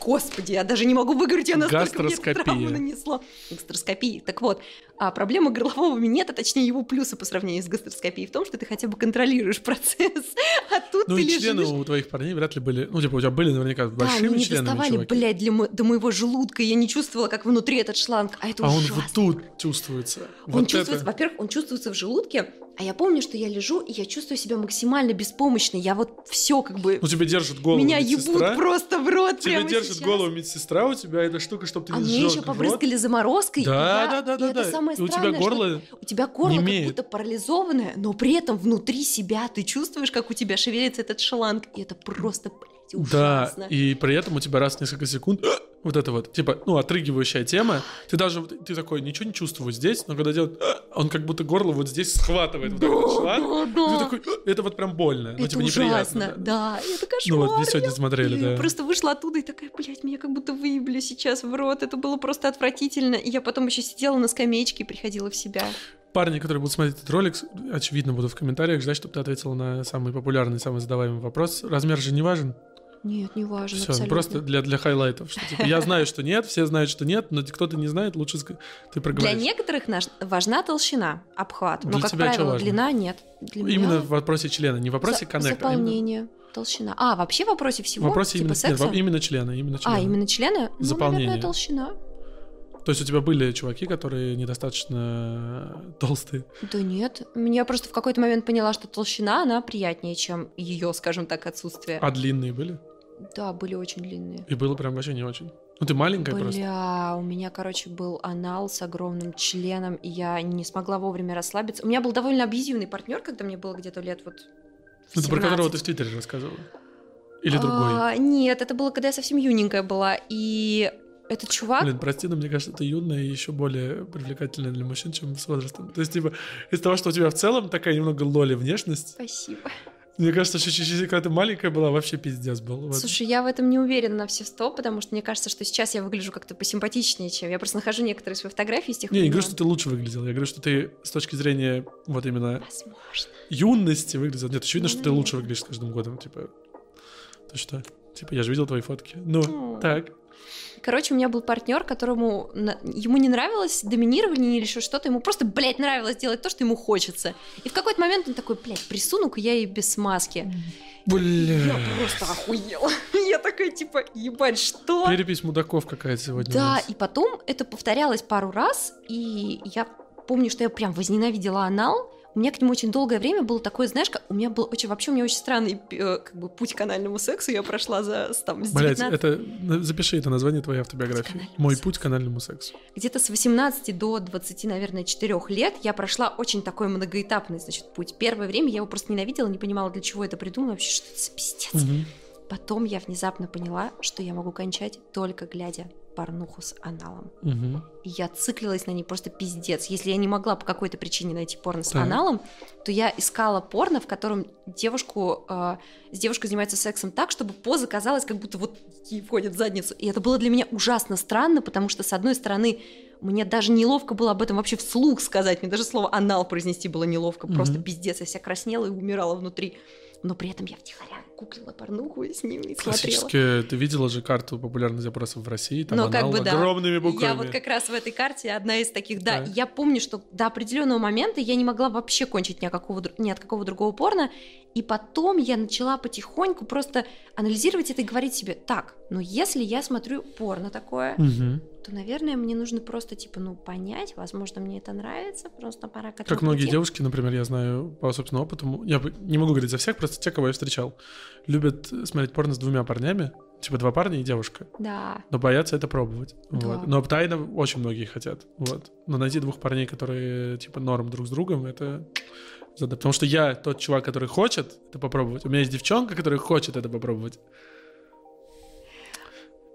Господи, я даже не могу выговорить, я настолько мне травму нанесло. Гастроскопия. Так вот, а проблема горлового минета, точнее его плюсы по сравнению с гастроскопией в том, что ты хотя бы контролируешь *laughs* процесс, а тут Ну ты и лежишь... члены у твоих парней вряд ли были... Ну, типа, у тебя были наверняка Да, большими они членами, доставали, чуваки. блядь, для мо- до моего желудка, я не чувствовала, как внутри этот шланг, а это А он ужасно. вот тут чувствуется. Он вот чувствуется, это. во-первых, он чувствуется в желудке, а я помню, что я лежу, и я чувствую себя максимально беспомощной. Я вот все как бы... Ну, тебе держит голову меня медсестра. ебут просто в рот Тебе держит сейчас. голову медсестра, у тебя эта штука, чтобы ты А не мне сжёг еще рот. побрызгали заморозкой. Да, я- да, да, да, это да. самое И у тебя странное, горло у тебя горло как будто парализованное, но при этом внутри себя ты чувствуешь, как у тебя шевелится этот шланг, и это просто, блядь, Да, ужасно. и при этом у тебя раз в несколько секунд *gasps* вот это вот, типа, ну, отрыгивающая тема. Ты даже, ты такой, ничего не чувствую здесь, но когда делает, *gasps* он как будто горло вот здесь схватывает вот так вот шланг. да, И да. ты такой, «А, *gasps* это вот прям больно, ну, Это типа, неприятно. ужасно, да. И это кошмар. Ну вот, мы сегодня смотрели, Я да. просто вышла оттуда и такая, блядь, меня как будто выебли сейчас в рот. Это было просто отвратительно. И я потом еще сидела на скамеечке и приходила в себя. Парни, которые будут смотреть этот ролик, очевидно, будут в комментариях ждать, чтобы ты ответила на самый популярный, самый задаваемый вопрос. Размер же не важен? Нет, не важно, Все, абсолютно. просто для, для хайлайтов. Что, типа, я знаю, что нет, все знают, что нет, но кто-то не знает, лучше ты Для проговоришь. некоторых наш- важна толщина, обхват. Но, Для как тебя правило, важно? длина нет. Для меня Именно в вопросе члена, не в вопросе за- коннектора. а именно- Заполнение, толщина. А, вообще в вопросе В всего? вопросе типа именно, секса? нет, именно члена, именно члена. А, именно члена? Ну, Заполнение. наверное, толщина. То есть у тебя были чуваки, которые недостаточно толстые. Да нет. Я просто в какой-то момент поняла, что толщина, она приятнее, чем ее, скажем так, отсутствие. А длинные были? Да, были очень длинные. И было прям вообще не очень. Ну ты маленькая просто. Бля, у меня, короче, был анал с огромным членом, и я не смогла вовремя расслабиться. У меня был довольно абьюзивный партнер, когда мне было где-то лет вот в Ну, ты про которого 17. ты в Твиттере рассказывала. Или другой. А, нет, это было, когда я совсем юненькая была, и этот чувак... Блин, прости, но мне кажется, ты юная и еще более привлекательная для мужчин, чем с возрастом. То есть, типа, из того, что у тебя в целом такая немного лоли внешность, Спасибо. мне кажется, что чуть-чуть, когда ты маленькая была, вообще пиздец был. Слушай, я в этом не уверена на все сто, потому что мне кажется, что сейчас я выгляжу как-то посимпатичнее, чем... Я просто нахожу некоторые свои фотографии с тех Не, я говорю, что ты лучше выглядел. Я говорю, что ты с точки зрения вот именно Возможно. юности выглядел. Нет, очевидно, что ты Ну, лучше выглядишь с каждым годом. Типа, ты что? Типа, я же видел твои фотки. Ну, М. так. Короче, у меня был партнер, которому ему не нравилось доминирование или еще что-то, ему просто, блядь, нравилось делать то, что ему хочется. И в какой-то момент он такой, блядь, присуну-ка я ей без смазки. Бля. Я просто охуела. *laughs* Я такая, типа, ебать, что? Перепись мудаков какая-то сегодня. Да, и потом это повторялось пару раз, и я помню, что я прям возненавидела анал. У меня к нему очень долгое время было такое, знаешь, как у меня был очень, вообще у меня очень странный э, как бы путь к анальному сексу, я прошла за там с Блять, 19 это на- запиши это название твоей автобиографии. Мой сексу. путь к анальному сексу. где-то с 18 до 20, наверное, 4 лет я прошла очень такой многоэтапный, значит, путь. Первое время я его просто ненавидела, не понимала, для чего это придумала, вообще, что это за пиздец. Мгм. Потом я внезапно поняла, что я могу кончать только глядя порнуху с аналом. Мгм. И я циклилась на ней просто пиздец. Если я не могла по какой-то причине найти порно с Так. аналом, то я искала порно, в котором девушку, э, с девушкой занимается сексом так, чтобы поза казалась, как будто вот ей входит в задницу. И это было для меня ужасно странно, потому что, с одной стороны, мне даже неловко было об этом вообще вслух сказать. Мне даже слово «анал» произнести было неловко. Просто Мгм. пиздец. Я вся краснела и умирала внутри. Но при этом я втихаря гуглила порнуху и с ним и смотрела. Классически, ты видела же карту популярных запросов в России, там Ну, как бы да. огромными буквами. Я вот как раз в этой карте одна из таких, да. Да. Я помню, что до определенного момента я не могла вообще кончить ни, о какого, ни от какого другого порно. И потом я начала потихоньку просто анализировать это и говорить себе, так, ну если я смотрю порно такое, Мгм. то наверное, мне нужно просто, типа, ну, понять, возможно, мне это нравится, просто пора к Как многие девушки, например, я знаю по собственному опыту, я не могу говорить за всех, просто те, кого я встречал, любят смотреть порно с двумя парнями, типа два парня и девушка, Да. но боятся это пробовать. Да. Вот. Но тайно очень многие хотят. Вот. Но найти двух парней, которые типа норм друг с другом, это зада- Потому что я тот чувак, который хочет это попробовать. У меня есть девчонка, которая хочет это попробовать.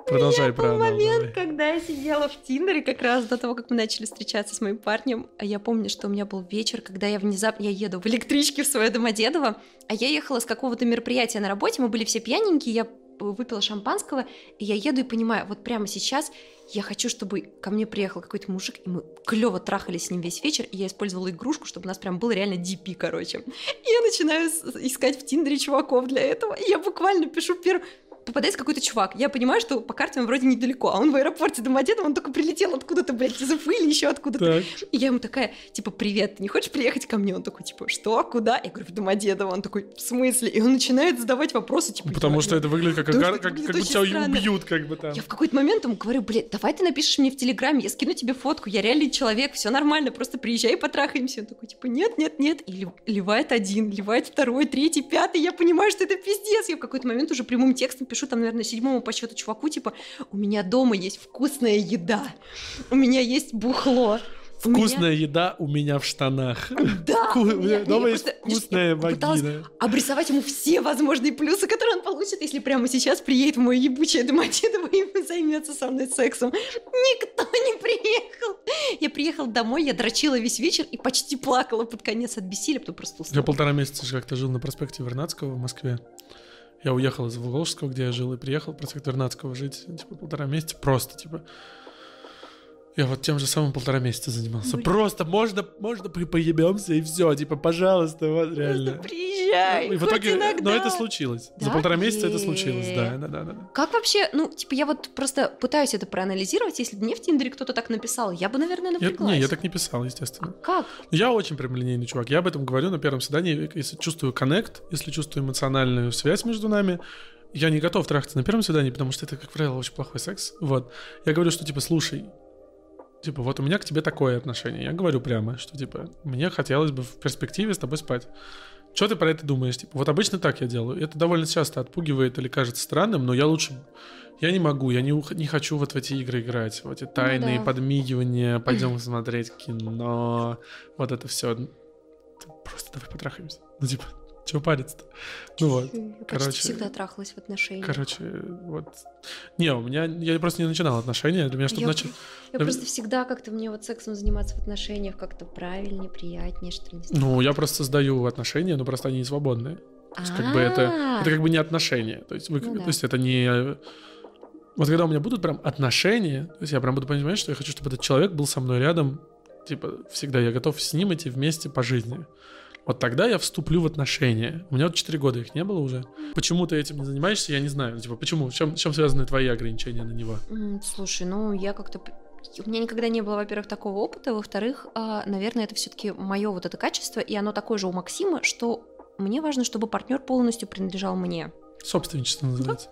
Продолжай про Был момент, когда я сидела в Тиндере как раз до того, как мы начали встречаться с моим парнем. А я помню, что у меня был вечер, когда я внезапно я еду в электричке в свое Домодедово, а я ехала с какого-то мероприятия на работе, мы были все пьяненькие, я выпила шампанского, и я еду и понимаю, вот прямо сейчас я хочу, чтобы ко мне приехал какой-то мужик, и мы клево трахались с ним весь вечер, и я использовала игрушку, чтобы у нас прям было реально DP, короче. И я начинаю искать в Тиндере чуваков для этого, и я буквально пишу первый попадается какой-то чувак. Я понимаю, что по карте он вроде недалеко, а он в аэропорте Домодедово, он только прилетел откуда-то, блядь, из Уфы или еще откуда-то. Так. И я ему такая, типа, привет, ты не хочешь приехать ко мне? Он такой, типа, что, куда? Я говорю, в Домодедово. Он такой, в смысле? И он начинает задавать вопросы, типа, Потому я- что это выглядит как, Потому как, как, как будто тебя странно. убьют, как бы там. Я в какой-то момент ему говорю, блин, давай ты напишешь мне в Телеграме, я скину тебе фотку, я реальный человек, все нормально, просто приезжай и потрахаемся. Он такой, типа, нет, нет, нет. И лив- ливает один, ливает второй, третий, пятый. Я понимаю, что это пиздец. Я в какой-то момент уже прямым текстом пишу, там, наверное, седьмому по счету чуваку, типа, у меня дома есть вкусная еда, у меня есть бухло. у меня- Вкусная еда у меня в штанах. Да, Вку- меня- Дома я есть просто- вкусная я вагина. обрисовать ему все возможные плюсы, которые он получит, если прямо сейчас приедет в мое ебучее Домодедово и *laughs* займется со мной сексом. Никто не приехал. Я приехала домой, я дрочила весь вечер и почти плакала под конец от бессилия, потом просто Я уснула. полтора месяца же как-то жил на проспекте Вернадского в Москве. Я уехал из Волжского, где я жил, и приехал проспект Вернадского жить, типа, полтора месяца просто, типа. Я вот тем же самым полтора месяца занимался. Блин. Просто можно, можно поебемся и все, типа, пожалуйста, вот Просто реально. приезжай, И в итоге, иногда. но это случилось. За Да? полтора месяца это случилось, да, да, да, да. Как вообще, ну, типа, я вот просто пытаюсь это проанализировать, если бы мне в Тиндере кто-то так написал, я бы, наверное, Я, напряглась. не, я так не писал, естественно. Как? Я очень прямолинейный чувак. Я об этом говорю на первом свидании. Если чувствую коннект, если чувствую эмоциональную связь между нами, я не готов трахаться на первом свидании, потому что это, как правило, очень плохой секс. Вот. Я говорю, что, типа, слушай, типа, вот у меня к тебе такое отношение. Я говорю прямо, что, типа, мне хотелось бы в перспективе с тобой спать. Что ты про это думаешь? Типа, вот обычно так я делаю. Это довольно часто отпугивает или кажется странным, но я лучше... Я не могу, я не, ух- не хочу вот в эти игры играть, в эти тайные да. подмигивания, *clears throat* пойдем смотреть кино, вот это все. Просто давай потрахаемся. Ну, типа, чего париться-то? Ну вот, Я короче, всегда трахалась в отношениях. короче, вот. Не, у меня, я просто не начинал отношения, для меня, чтобы Я начать... Я Да просто всегда как-то мне вот сексом заниматься в отношениях как-то правильнее, приятнее, что ли. Ну, я просто создаю отношения, но просто они не свободные. То есть, как бы это, А, это как бы не отношения. То есть, вы, Ну да. то есть это не... Вот когда у меня будут прям отношения, то есть я прям буду понимать, что я хочу, чтобы этот человек был со мной рядом, типа, всегда я готов с ним идти вместе по жизни. Вот тогда я вступлю в отношения. У меня вот 4 года их не было уже. Почему ты этим не занимаешься, я не знаю. Типа, почему? В чем, в чем связаны твои ограничения на него? Слушай, ну я как-то... У меня никогда не было, во-первых, такого опыта, во-вторых, а, наверное, это все-таки мое вот это качество, и оно такое же у Максима, что мне важно, чтобы партнер полностью принадлежал мне. Собственничество называется.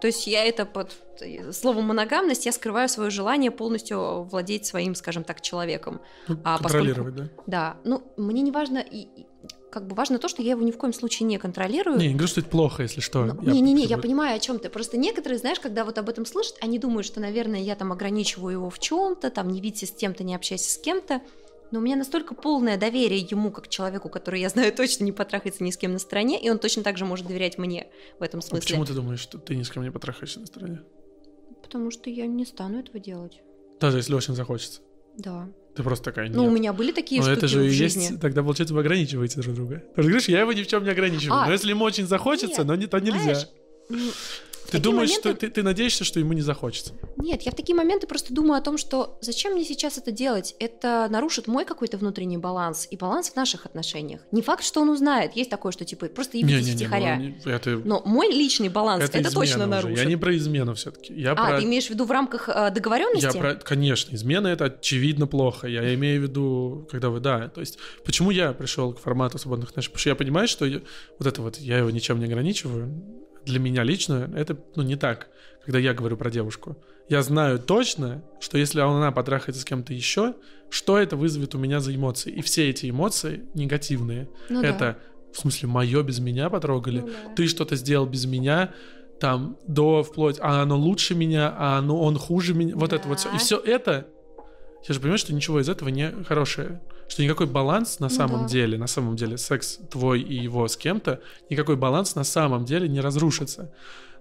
То есть я это под э, словом моногамность, я скрываю свое желание полностью владеть своим, скажем так, человеком. Ну, А контролировать, да? Да, ну мне не важно, и, как бы важно то, что я его ни в коем случае не контролирую. Не, не говорю, что это плохо, если что. Ну, Я Не-не-не, я понимаю, о чем ты. Просто некоторые, знаешь, когда вот об этом слышат, они думают, что, наверное, я там ограничиваю его в чем-то, там не видите с тем-то, не общайся с кем-то. Но у меня настолько полное доверие ему, как человеку, который, я знаю, *laughs* точно не потрахается ни с кем на стороне, и он точно так же может доверять мне в этом А смысле. почему ты думаешь, что ты ни с кем не потрахаешься на стороне? Потому что я не стану этого делать. Даже если очень захочется. Да. Ты просто такая, нет. Ну, у меня были такие Но штуки это же в и жизни. есть, тогда получается, вы ограничиваете друг друга. Что, говоришь, я его ни в чем не ограничиваю. А, но если ему очень захочется, нет, но не, то нельзя. Знаешь, Ты думаешь, моменты- что ты, ты надеешься, что ему не захочется. Нет, я в такие моменты просто думаю о том, что зачем мне сейчас это делать? Это нарушит мой какой-то внутренний баланс и баланс в наших отношениях. Не факт, что он узнает. Есть такое, что типа просто ебитесь Не-не-не, втихаря. ну, не- это, Но мой личный баланс это, это, точно уже. нарушит. Я не про измену все-таки. Я А, про... ты имеешь в виду в рамках э, договоренности? Я про... Конечно, измена это очевидно плохо. Я имею в виду, когда вы, да. То есть, почему я пришел к формату свободных отношений? Потому что я понимаю, что я- вот это вот, я его ничем не ограничиваю. Для меня лично это, ну, не так, когда я говорю про девушку. Я знаю точно, что если она потрахается с кем-то еще, что это вызовет у меня за эмоции. И все эти эмоции негативные. Ну да. это, в смысле, мое без меня потрогали, Ну да. ты что-то сделал без меня, там, до вплоть, а оно лучше меня, а оно, он хуже меня, вот это вот все. И Да. все это, я же понимаю, что ничего из этого не хорошее. Что никакой баланс на Ну самом да. деле, на самом деле, секс твой и его с кем-то, никакой баланс на самом деле не разрушится.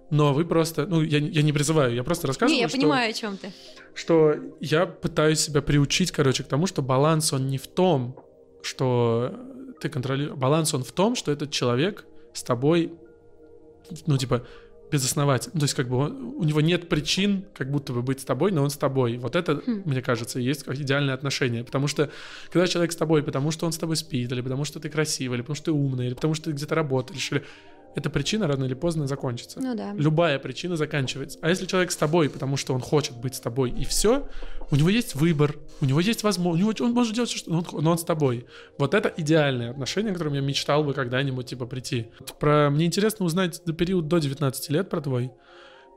Но вы просто, ну, я, я не призываю, я просто рассказываю, Не, я что, понимаю, о чем ты. что я пытаюсь себя приучить, короче, к тому, что баланс, он не в том, что ты контролируешь. Баланс, он в том, что этот человек с тобой, ну, типа, безосновательно. Ну, то есть, как бы, он- у него нет причин, как будто бы быть с тобой, но он с тобой. Вот это, Хм. мне кажется, есть идеальное отношение. Потому что, когда человек с тобой, потому что он с тобой спит, или потому что ты красивый, или потому что ты умный, или потому что ты где-то работаешь, или... Эта причина рано или поздно закончится. Ну да. Любая причина заканчивается. А если человек с тобой, потому что он хочет быть с тобой, и все, у него есть выбор, у него есть возможность, он может делать все, что но он, но он с тобой. Вот это идеальное отношение, к которому я мечтал бы когда-нибудь типа прийти. Про мне интересно узнать до период до 19 лет про твой.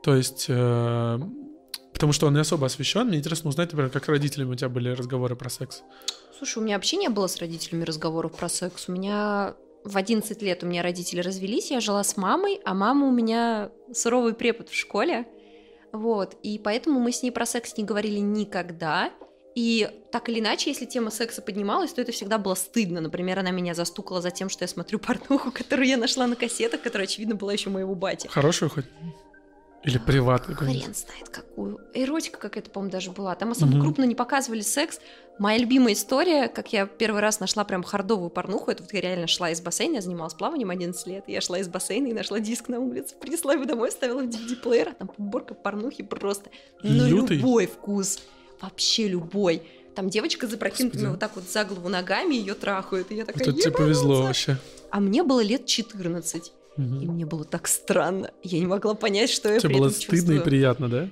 То есть, э, потому что он не особо освещен, мне интересно узнать, например, как с родителями у тебя были разговоры про секс. Слушай, у меня вообще не было с родителями разговоров про секс. У меня в 11 лет у меня родители развелись, я жила с мамой, а мама у меня суровый препод в школе. Вот, и поэтому мы с ней про секс не говорили никогда. И так или иначе, если тема секса поднималась, то это всегда было стыдно. Например, она меня застукала за тем, что я смотрю *laughs* порнуху, которую я нашла на кассетах, которая, очевидно, была еще моего бати. Хорошую хоть? Или приват какой-нибудь? Хрен знает какую. Эротика какая-то, по-моему, даже была. Там особо Мгм. крупно не показывали секс. Моя любимая история, как я первый раз нашла прям хардовую порнуху, это вот я реально шла из бассейна, я занималась плаванием 11 лет, я шла из бассейна и нашла диск на улице, принесла его домой, ставила в DVD-плеер, а там подборка порнухи просто Лютый? любой вкус. Вообще любой. Там девочка запрокинутыми вот так вот за голову ногами ее трахают, и я такая, это тебе повезло вообще. А мне было лет 14, Мгм. и мне было так странно. Я не могла понять, что я Тебе при было этом стыдно и чувствую. приятно, да?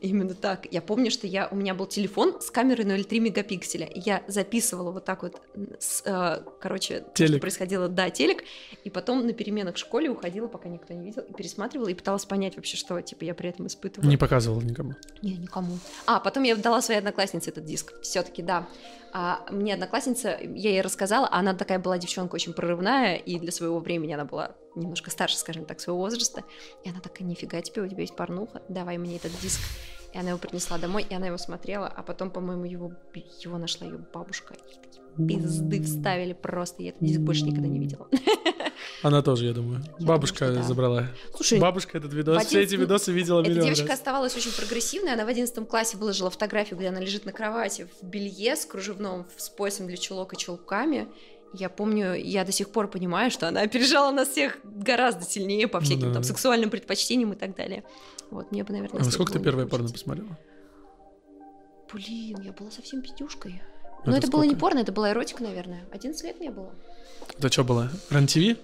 Именно так. Я помню, что я, у меня был телефон с камерой 0,3 мегапикселя. и Я записывала вот так вот, с, э, короче, то, что Телек. происходило, да, телек, и потом на переменах в школе уходила, пока никто не видел, и пересматривала, и пыталась понять вообще, что, типа, я при этом испытывала. Не показывал никому. Не, никому. А, потом я дала своей однокласснице этот диск. Все-таки, да. А мне одноклассница, я ей рассказала, она такая была девчонка очень прорывная, и для своего времени она была немножко старше, скажем так, своего возраста. И она такая, нифига тебе, у тебя есть порнуха, давай мне этот диск. И она его принесла домой, и она его смотрела, а потом, по-моему, его, его нашла ее бабушка. И такие пизды вставили просто, я этот диск больше никогда не видела. *laughs* Она тоже, я думаю. Я Бабушка думаю, да. забрала. Слушай, Бабушка этот видос, в все эти видосы видела Эта миллион девочка раз. оставалась очень прогрессивной. Она в 11 классе выложила фотографию, где она лежит на кровати в белье с кружевном, с поясом для чулок и чулками. Я помню, я до сих пор понимаю, что она опережала нас всех гораздо сильнее по Ну всяким да. там сексуальным предпочтениям и так далее. Вот, мне бы, наверное, А во сколько ты первое не порно посмотрела? Блин, я была совсем пятюшкой. Но это, было не порно, это была эротика, наверное. 11 лет мне было. Это что было? Ран-ТВ?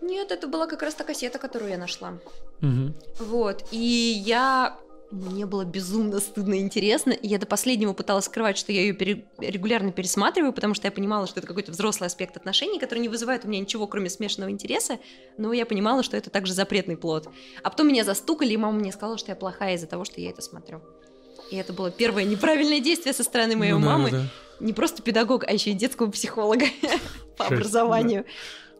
Нет, это была как раз та кассета, которую я нашла. Мгм. Вот, и я... Мне было безумно стыдно и интересно, и я до последнего пыталась скрывать, что я ее регулярно пересматриваю, потому что я понимала, что это какой-то взрослый аспект отношений, который не вызывает у меня ничего, кроме смешанного интереса, но я понимала, что это также запретный плод. А потом меня застукали, и мама мне сказала, что я плохая из-за того, что я это смотрю. И это было первое неправильное действие со стороны моей Ну мамы, да, да. не просто педагог, а еще и детского психолога *laughs* по образованию.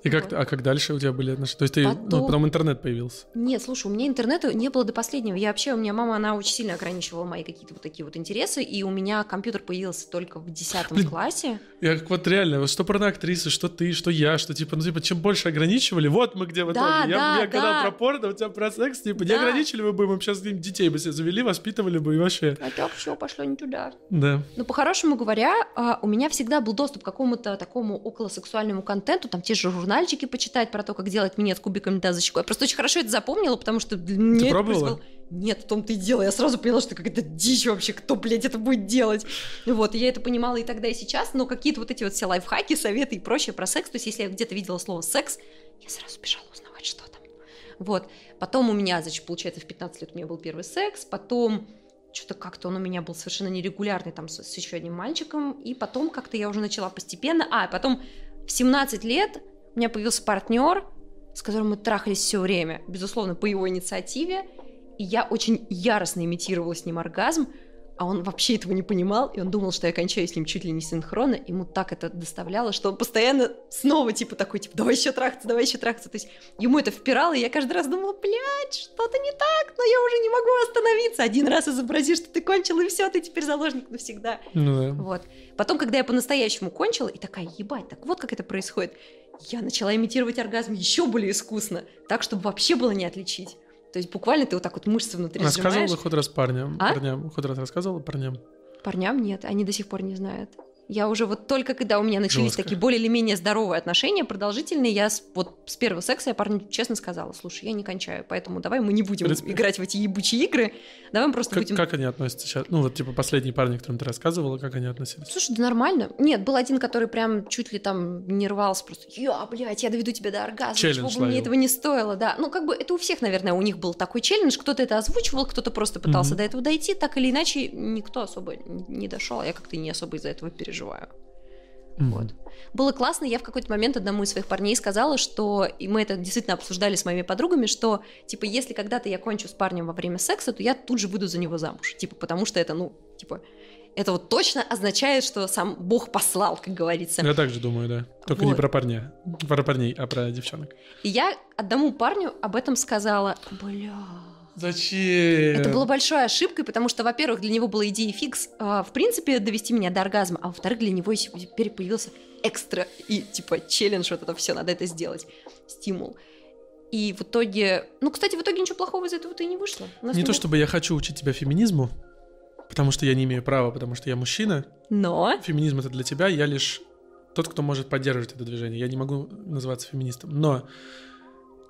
И как, а как дальше у тебя были отношения? То есть ты, ну, Потом- потом интернет появился. Нет, слушай, у меня интернета не было до последнего. Я вообще, у меня мама, она очень сильно ограничивала мои какие-то вот такие вот интересы, и у меня компьютер появился только в 10 Блин. классе. Я как вот реально, вот что порноактрисы, что ты, что я, что типа, ну типа, чем больше ограничивали, вот мы где в итоге. Да, я, да, я когда да. про порно, у тебя про секс, типа, не Да. ограничили мы бы, мы бы сейчас детей бы себе завели, воспитывали бы и вообще. А так все пошло не туда. Да. Ну, по-хорошему говоря, а, у меня всегда был доступ к какому-то такому околосексуальному контенту, там те же журнальчики почитать про то, как делать минет кубиками да, за щекой. Я просто очень хорошо это запомнила, потому что это пробовала? Нет, в том-то и дело. Я сразу поняла, что какая-то дичь вообще, кто, блядь, это будет делать. Вот, и я это понимала и тогда, и сейчас, но какие-то вот эти вот все лайфхаки, советы и прочее про секс, то есть если я где-то видела слово «секс», я сразу бежала узнавать, что там. Вот. Потом у меня, значит, получается, в 15 лет у меня был первый секс, потом что-то как-то он у меня был совершенно нерегулярный там с, с еще одним мальчиком, и потом как-то я уже начала постепенно, а, потом в 17 лет у меня появился партнер, с которым мы трахались все время, безусловно, по его инициативе, и я очень яростно имитировала с ним оргазм, а он вообще этого не понимал, и он думал, что я кончаю с ним чуть ли не синхронно, ему так это доставляло, что он постоянно снова типа такой, типа, давай еще трахаться, давай еще трахаться, то есть ему это впирало, и я каждый раз думала, блядь, что-то не так, но я уже не могу остановиться, один раз изобрази, что ты кончил, и все, ты теперь заложник навсегда. Ну да. Вот. Потом, когда я по-настоящему кончила, и такая, ебать, так вот как это происходит, я начала имитировать оргазм еще более искусно, так, чтобы вообще было не отличить. То есть буквально ты вот так вот мышцы внутри Рассказывала сжимаешь. хоть раз парням? А? Парням. Хоть раз рассказывала парням? Парням нет, они до сих пор не знают. Я уже вот только когда у меня начались Жестко. такие более или менее здоровые отношения, продолжительные, я с- вот с первого секса я парню честно сказала, слушай, я не кончаю, поэтому давай мы не будем принципе. играть в эти ебучие игры, давай мы просто Как, будем... как они относятся сейчас? Ну, вот, типа, последние парни, которым ты рассказывала, как они относились? Слушай, да нормально. Нет, был один, который прям чуть ли там не рвался, просто, я, блядь, я доведу тебя до оргазма, Челлендж чего бы мне ловил. этого не стоило, да. Ну, как бы это у всех, наверное, у них был такой челлендж, кто-то это озвучивал, кто-то просто пытался Мгм. до этого дойти, так или иначе никто особо не дошел, а я как-то не особо из-за этого переживаю. Вот. Было классно, я в какой-то момент одному из своих парней сказала, что, и мы это действительно обсуждали с моими подругами, что, типа, если когда-то я кончу с парнем во время секса, то я тут же выйду за него замуж, типа, потому что это, ну, типа, это вот точно означает, что сам Бог послал, как говорится. Я так же думаю, да. Только не Вот. про парня. Про парней, а про девчонок. И я одному парню об этом сказала, бля... Зачем? Это было большой ошибкой, потому что, во-первых, для него была идея фикс, а, в принципе, довести меня до оргазма, а во-вторых, для него теперь появился экстра и, типа, челлендж, вот это все, надо это сделать, стимул. И в итоге... Ну, кстати, в итоге ничего плохого из этого-то и не вышло. Не то было- чтобы я хочу учить тебя феминизму, потому что я не имею права, потому что я мужчина. Но... Феминизм это для тебя, я лишь тот, кто может поддерживать это движение. Я не могу называться феминистом. Но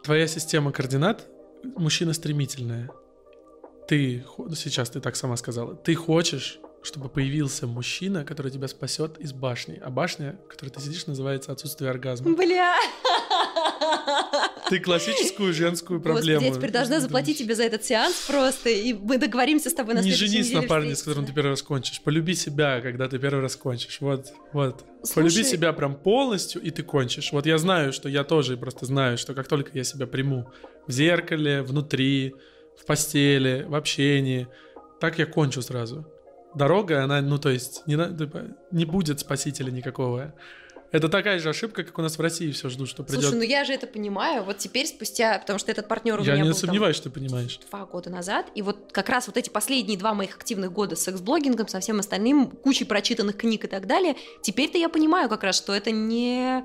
твоя система координат мужчина стремительная. Ты сейчас ты так сама сказала. Ты хочешь, чтобы появился мужчина, который тебя спасет из башни. А башня, в которой ты сидишь, называется отсутствие оргазма. Бля! Ты классическую женскую проблему. Я теперь должна заплатить тебе за этот сеанс просто, и мы договоримся с тобой на Не женись на парне, с которым ты первый раз кончишь. Полюби себя, когда ты первый раз кончишь. Вот, вот. Слушай- Полюби себя прям полностью, и ты кончишь. Вот я знаю, что я тоже просто знаю, что как только я себя приму в зеркале, внутри, в постели, в общении, так я кончу сразу. Дорога, она, ну, то есть, не, типа, не будет спасителя никакого. Это такая же ошибка, как у нас в России все ждут, что придет. Слушай, ну я же это понимаю, вот теперь спустя, потому что этот партнер у я меня не был там сомневаюсь, что ты понимаешь. два года назад, и вот как раз вот эти последние два моих активных года с секс-блогингом, со всем остальным, кучей прочитанных книг и так далее, теперь-то я понимаю как раз, что это не...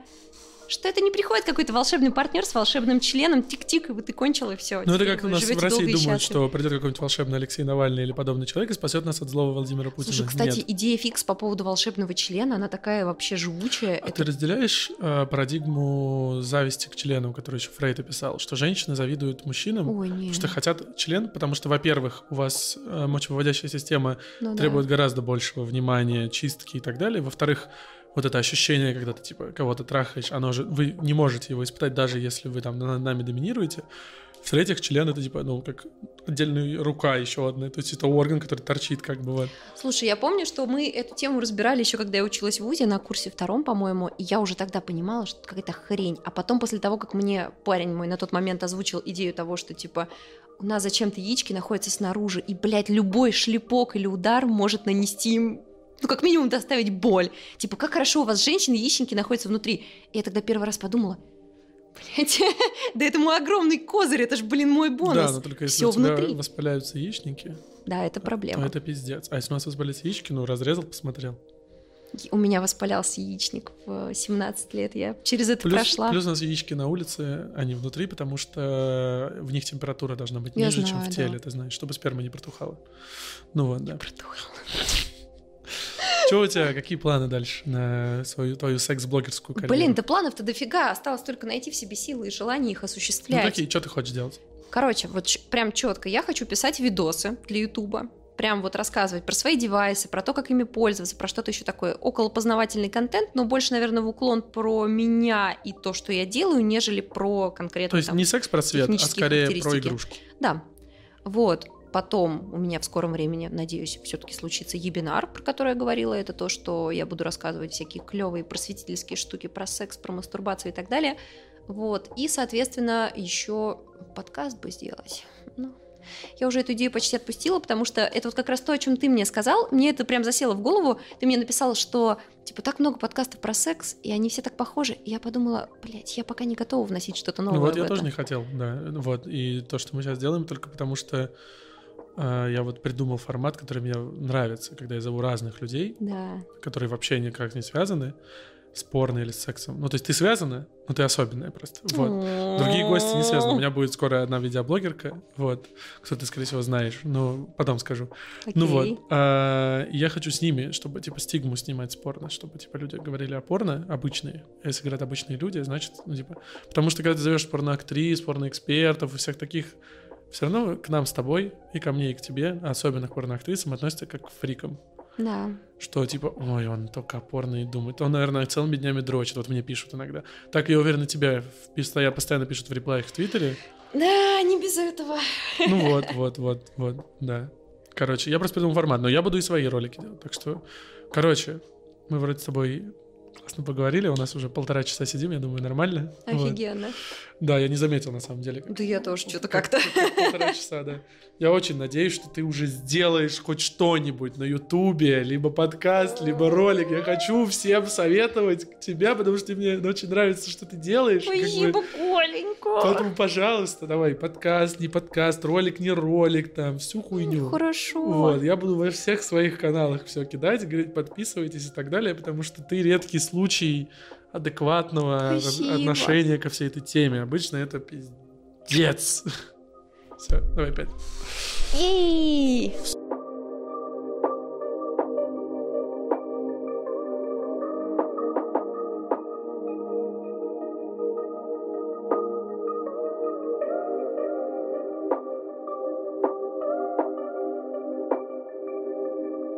Что это не приходит какой-то волшебный партнер с волшебным членом, тик-тик, и вот ты кончил, и все. Ну, это как у нас в России думают, что придет какой-нибудь волшебный Алексей Навальный или подобный человек и спасет нас от злого Владимира Путина. Слушай, кстати, Нет. идея фикс по поводу волшебного члена, она такая вообще живучая. А Это ты разделяешь э, парадигму зависти к члену, которую еще Фрейд описал, что женщины завидуют мужчинам, Ой, потому что хотят член, потому что, во-первых, у вас э, мочевыводящая система Ну да. требует гораздо большего внимания, чистки и так далее. Во-вторых, вот это ощущение, когда ты типа кого-то трахаешь, оно же вы не можете его испытать, даже если вы там над нами доминируете. В-третьих, член это типа, ну, как отдельная рука еще одна. То есть это орган, который торчит, как бы вот. Слушай, я помню, что мы эту тему разбирали еще, когда я училась в ВУЗе на курсе втором, по-моему, и я уже тогда понимала, что какая-то хрень. А потом, после того, как мне парень мой на тот момент озвучил идею того, что, типа, у нас зачем-то яички находятся снаружи, и, блядь, любой шлепок или удар может нанести им ну, как минимум, доставить боль. Типа, как хорошо у вас женщины, яичники находятся внутри. И я тогда первый раз подумала, блядь, *laughs* да это мой огромный козырь, это же, блин, мой бонус. Да, но только если Всё у тебя внутри. воспаляются яичники, Да, это то проблема. это пиздец. А если у нас воспалятся яички, ну, разрезал, посмотрел. У меня воспалялся яичник в 17 лет. Я через это Плюс, прошла. плюс у нас яички на улице, не внутри, потому что в них температура должна быть Я ниже, чем знаю, в теле, да. ты знаешь, чтобы сперма не протухала. Ну вот, да. Протухла. Что у тебя, какие планы дальше на свою твою секс-блогерскую карьеру? Блин, да планов-то дофига. Осталось только найти в себе силы и желание их Ну осуществлять. какие, что ты хочешь делать? Короче, вот прям четко. Я хочу писать видосы для Ютуба. Прям вот рассказывать про свои девайсы, про то, как ими пользоваться, про что-то еще такое. Около познавательный контент, но больше, наверное, в уклон про меня и то, что я делаю, нежели про конкретно То есть там, не секс-просвет, а скорее про игрушки. Да. Вот. Потом у меня в скором времени, надеюсь, все-таки случится ебинар, про который я говорила. Это то, что я буду рассказывать всякие клевые просветительские штуки про секс, про мастурбацию и так далее. Вот. И, соответственно, еще подкаст бы сделать. Ну, я уже эту идею почти отпустила, потому что это вот как раз то, о чем ты мне сказал. Мне это прям засело в голову. Ты мне написал, что типа так много подкастов про секс, и они все так похожи. И я подумала, блядь, я пока не готова вносить что-то новое. Ну вот я это. тоже не хотел, да. Вот. И то, что мы сейчас делаем, только потому что я вот придумал формат, который мне нравится, когда я зову разных людей, да. которые вообще никак не связаны спорно или с сексом. Ну, то есть ты связана, но ты особенная просто. Вот. Другие гости не связаны. У меня будет скоро одна видеоблогерка, вот, кто ты, скорее всего, знаешь, но потом скажу. Окей. Ну вот, а, я хочу с ними, чтобы, типа, стигму снимать спорно, чтобы, типа, люди говорили о порно обычные. А Если говорят обычные люди, значит, ну, типа, потому что, когда ты зовешь порноактрис, порноэкспертов и всех таких, все равно к нам с тобой и ко мне, и к тебе, особенно к порноактрисам, относятся как к фрикам Да. что типа, ой, он только опорно и думает. Он, наверное, целыми днями дрочит. Вот мне пишут иногда. Так, я уверен, и тебе в- постоянно, пишут в реплаях в Твиттере. Да, не без этого. Ну вот, вот, вот, вот, да. Короче, я просто придумал формат, но я буду и свои ролики делать. Так что, короче, мы вроде с тобой классно поговорили, у нас уже полтора часа сидим, я думаю, нормально. Вот. Да, я не заметил на самом деле. Да я тоже что-то Как- как-то. как Полтора часа, да. Я очень надеюсь, что ты уже сделаешь хоть что-нибудь на Ютубе, либо подкаст, либо ролик. Я хочу всем советовать тебя, потому что мне очень нравится, что ты делаешь. Спасибо, Коленька. Поэтому, пожалуйста, давай, подкаст, не подкаст, ролик, не ролик, там, всю хуйню. Хорошо. Вот, я буду во всех своих каналах все кидать, говорить, подписывайтесь и так далее, потому что ты редкий случай адекватного Спасибо. отношения ко всей этой теме. Обычно это пиздец. *laughs* Все, давай опять. Ей.